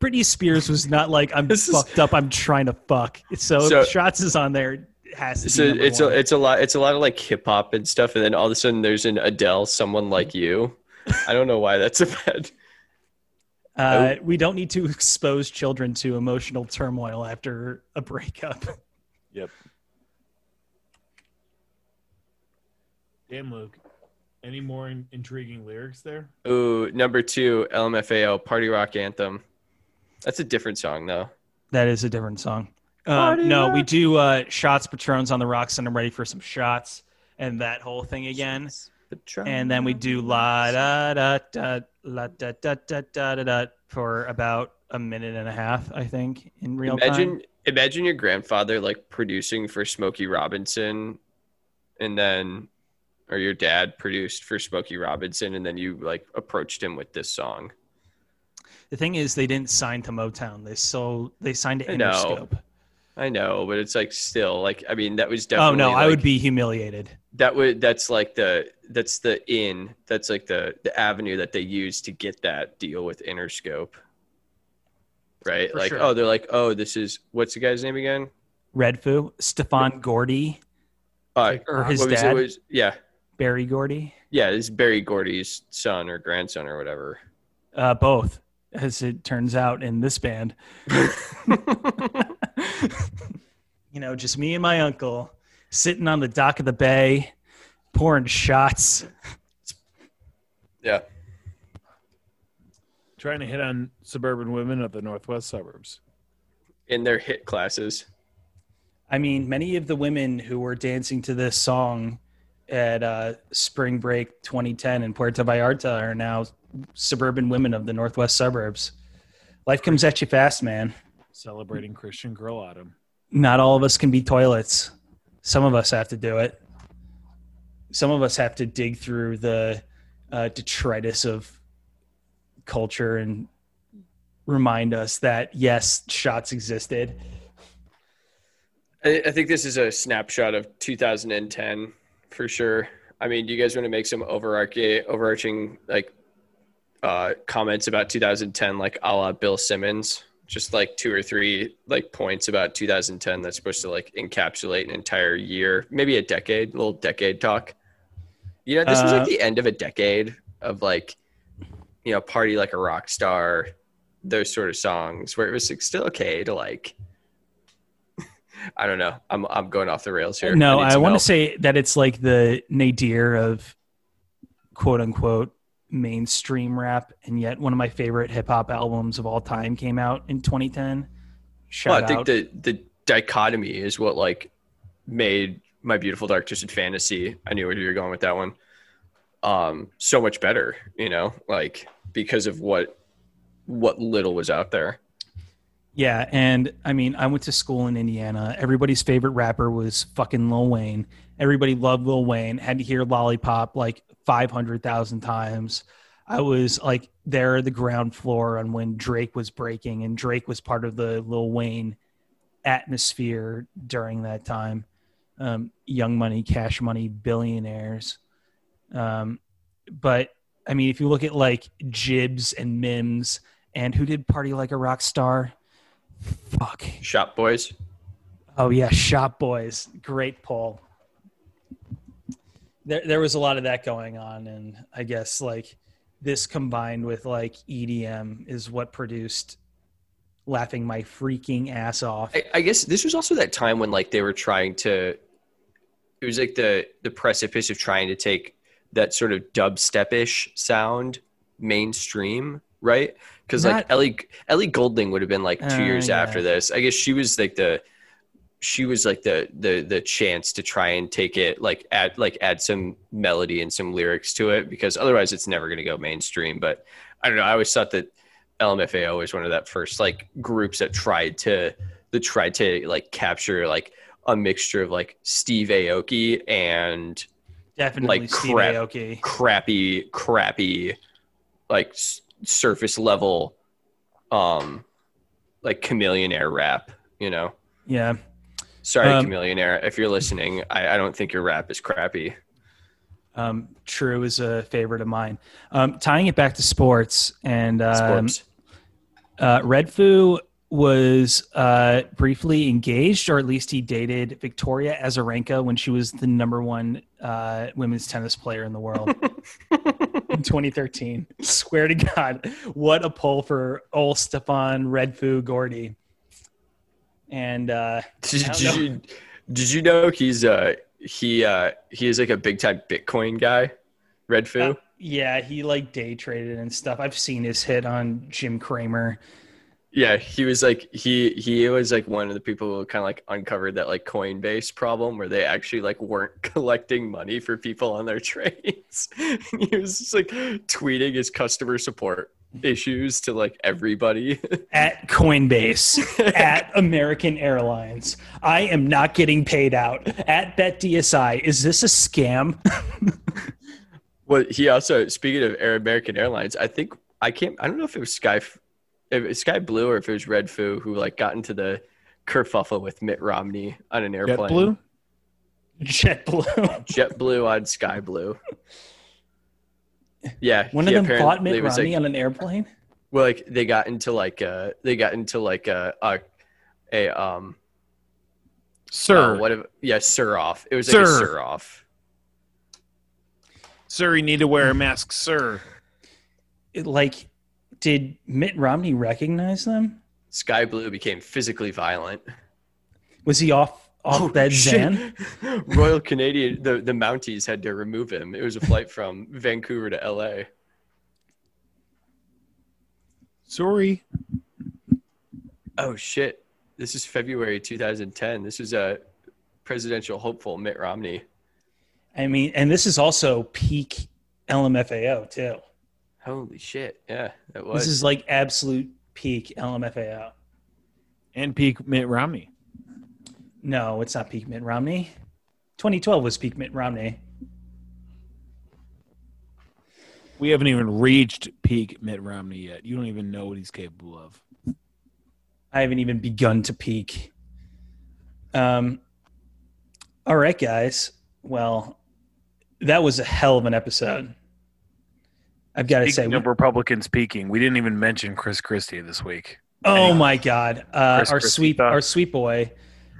Britney Spears was not like I'm This is- fucked up. I'm trying to fuck. So, So- shots is on there. It has to So be. number it's a, it's a lot it's a lot of like hip hop and stuff, and then all of a sudden there's an Adele, someone like you. I don't know why that's a bad. uh, we don't need to expose children to emotional turmoil after a breakup. Yep. Damn, Luke. Any more in- intriguing lyrics there? Ooh, number two, LMFAO, Party Rock Anthem. That's a different song though. That is a different song. Um, no, we do uh, shots, patrons on the rocks, and I'm ready for some shots and that whole thing again. and then we do la da da da la da da da da da da for about a minute and a half, I think, in real imagine time. imagine your grandfather like producing for Smokey Robinson, and then or your dad produced for Smokey Robinson, and then you like approached him with this song. The thing is, they didn't sign to Motown. They so they signed to I know. I know, but it's like still like I mean that was definitely. Oh no, I would be humiliated. that would that's like the that's the in that's like the the avenue that they use to get that deal with Interscope. Right? For like sure. oh they're like oh this is what's the guy's name again? Redfoo, Stefan Gordy, Uh, or his what was dad, Was, yeah. Berry Gordy. Yeah, this is Berry Gordy's son or grandson or whatever. Uh, both, as it turns out in this band. you know, just me and my uncle sitting on the dock of the bay, pouring shots. yeah. Trying to HIIT on suburban women of the northwest suburbs. In their hit classes. I mean, many of the women who were dancing to this song at uh, Spring Break 2010 in Puerto Vallarta are now suburban women of the northwest suburbs. Life comes at you fast, man. Celebrating Christian Girl Autumn. Not all of us can be toilets. Some of us have to do it. Some of us have to dig through the uh, detritus of culture and remind us that yes, shots existed. I, I think this is a snapshot of 2010 for sure. I mean, do you guys want to make some overarching, overarching like uh, comments about 2010, like a la Bill Simmons? Just like two or three like points about 2010 that's supposed to like encapsulate an entire year, maybe a decade, a little decade talk. You know, this was Uh, like the end of a decade of like, you know, party like a rock star, those sort of songs where it was like, still okay to like I don't know. I'm I'm going off the rails here. No, need I want to say that it's like the nadir of quote unquote mainstream rap, and yet one of my favorite hip hop albums of all time came out in 2010. Shout Well, I think out. the the dichotomy is what like made my beautiful dark twisted fantasy. I knew where you were going with that one. Um, so much better, you know, like because of what what little was out there. Yeah, and I mean, I went to school in Indiana. Everybody's favorite rapper was fucking Lil Wayne. Everybody loved Lil Wayne. Had to hear Lollipop like 500,000 times. I was like there at the ground floor on when Drake was breaking, and Drake was part of the Lil Wayne atmosphere during that time. Um, young money, cash money, billionaires. Um, but I mean, if you look at like Jibbs and Mims, and who did Party Like a Rock Star? Fuck. Shop Boyz. Oh yeah, Shop Boyz. Great poll. There, there was a lot of that going on, and I guess like this combined with like EDM is what produced "Laughing My Freaking Ass Off." I, I guess this was also that time when like they were trying to it was like the the precipice of trying to take that sort of dubstep-ish sound mainstream, right? Because like Ellie Ellie Goulding would have been like two Uh, years yeah. after this. I guess she was like the she was like the the the chance to try and take it like add like add some melody and some lyrics to it because otherwise it's never going to go mainstream. But I don't know. I always thought that LMFAO was one of that first like groups that tried to that tried to like capture like a mixture of like Steve Aoki and Definitely like Steve crap. Aoki. crappy, crappy, like surface level, um, like Chamillionaire rap. You know, Yeah. sorry, Um, Chamillionaire. If you're listening, I, I don't think your rap is crappy. Um, True is a favorite of mine. Um, tying it back to sports and um, Sports. uh, Redfoo was uh, briefly engaged, or at least he dated Victoria Azarenka when she was the number one uh, women's tennis player in the world in 2013. Swear to God, what a pull for old Stefan Redfoo Gordy. And uh, Did, you did you know he's uh he uh he is like a big time Bitcoin guy, Redfoo. uh, yeah, he like day traded and stuff. I've seen his hit on Jim Cramer. Yeah, he was like he he was like one of the people who kind of like uncovered that like Coinbase problem where they actually like weren't collecting money for people on their trades. he was just like tweeting his customer support issues to like everybody. At Coinbase, at American Airlines, I am not getting paid out. At BetDSI, is this a scam? well, he also speaking of Air American Airlines, I think I can't. I don't know if it was Sky, if it was SkyBlu or if it was Red Foo who like got into the kerfuffle with Mitt Romney on an airplane. JetBlue. JetBlue. JetBlue on SkyBlu. Yeah, One of he them apparently fought Mitt was, Romney like, on an airplane. Well, like they got into like uh they got into like a a, a um Sir, uh, what if yeah sir off. It was like Sir. a sir off. sir, you need to wear a mask, sir. It, like, did Mitt Romney recognize them? SkyBlu became physically violent. Was he off off Oh, that shit. Zan? Royal Canadian the the Mounties had to remove him. It was a flight from Vancouver to LA. Sorry. Oh shit. This is February 2010. This is a presidential hopeful Mitt Romney. I mean, and this is also peak LMFAO too. Holy shit. Yeah, it was. This is like absolute peak LMFAO. And peak Mitt Romney. No, it's not peak Mitt Romney. 2012 was peak Mitt Romney. We haven't even reached peak Mitt Romney yet. You don't even know what he's capable of. I haven't even begun to peak. Um, all right, guys. Well, that was a hell of an episode. I've got to say, Speaking of Republicans speaking, we didn't even mention Chris Christie this week. oh my God, uh, our Christie sweet, thought- our sweet boy.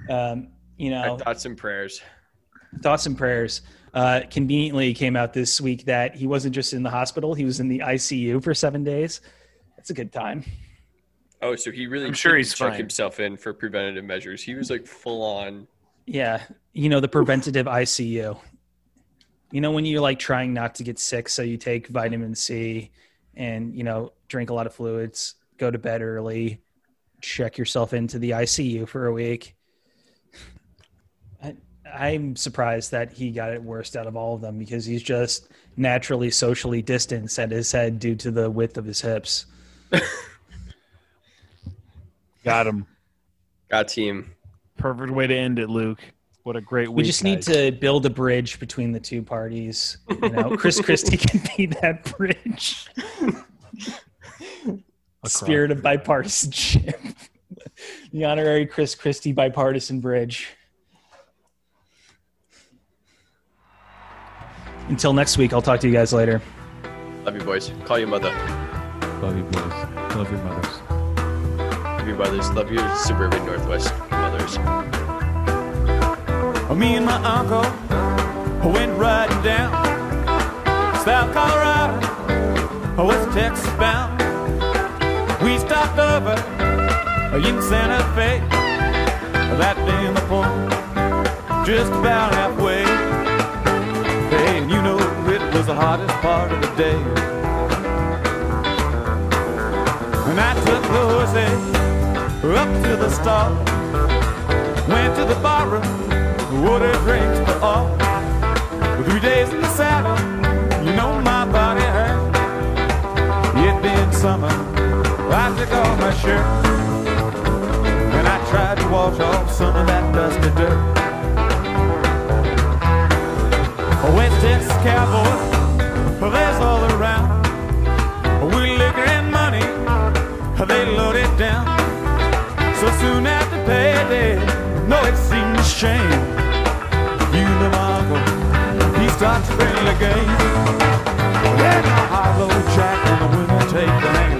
Um, you know, Our thoughts and prayers. thoughts and prayers. Uh, conveniently came out this week that he wasn't just in the hospital; he was in the ICU for seven days. That's a good time. Oh, so he really I'm sure didn't he's check fine. himself in for preventative measures. He was like full on. Yeah, you know the preventative ICU. You know when you're like trying not to get sick, so you take vitamin C, and you know drink a lot of fluids, go to bed early, check yourself into the ICU for a week. I, I'm surprised that he got it worst out of all of them because he's just naturally socially distanced at his head due to the width of his hips. Got him. Got team. Perfect way to end it, Luke. What a great week. We just need guys. to build a bridge between the two parties. You know, Chris Christie can be that bridge. Spirit of bipartisanship. the honorary Chris Christie bipartisan bridge. Until next week, I'll talk to you guys later. Love you, boys. Call your mother. Love you, boys. Love your mothers. Love your mothers. Love your suburban Northwest mothers. Me and my uncle went riding down South Colorado, oh, West Texas bound. We stopped over in Santa Fe, that day in the point, just about halfway. Hey, and you know it was the hottest part of the day. And I took the Jose up to the stall, went to the bar order drinks for all. Three days in the saddle, you know my body hurt. It been summer, I took off my shirt. And I tried to wash off some of that dusty dirt. West Texas cowboys, there's all around. We liquor and money, they load it down. So soon after payday, no, it seemed a shame. You know uncle, he starts to play the game. Then a high-low jack and the women take the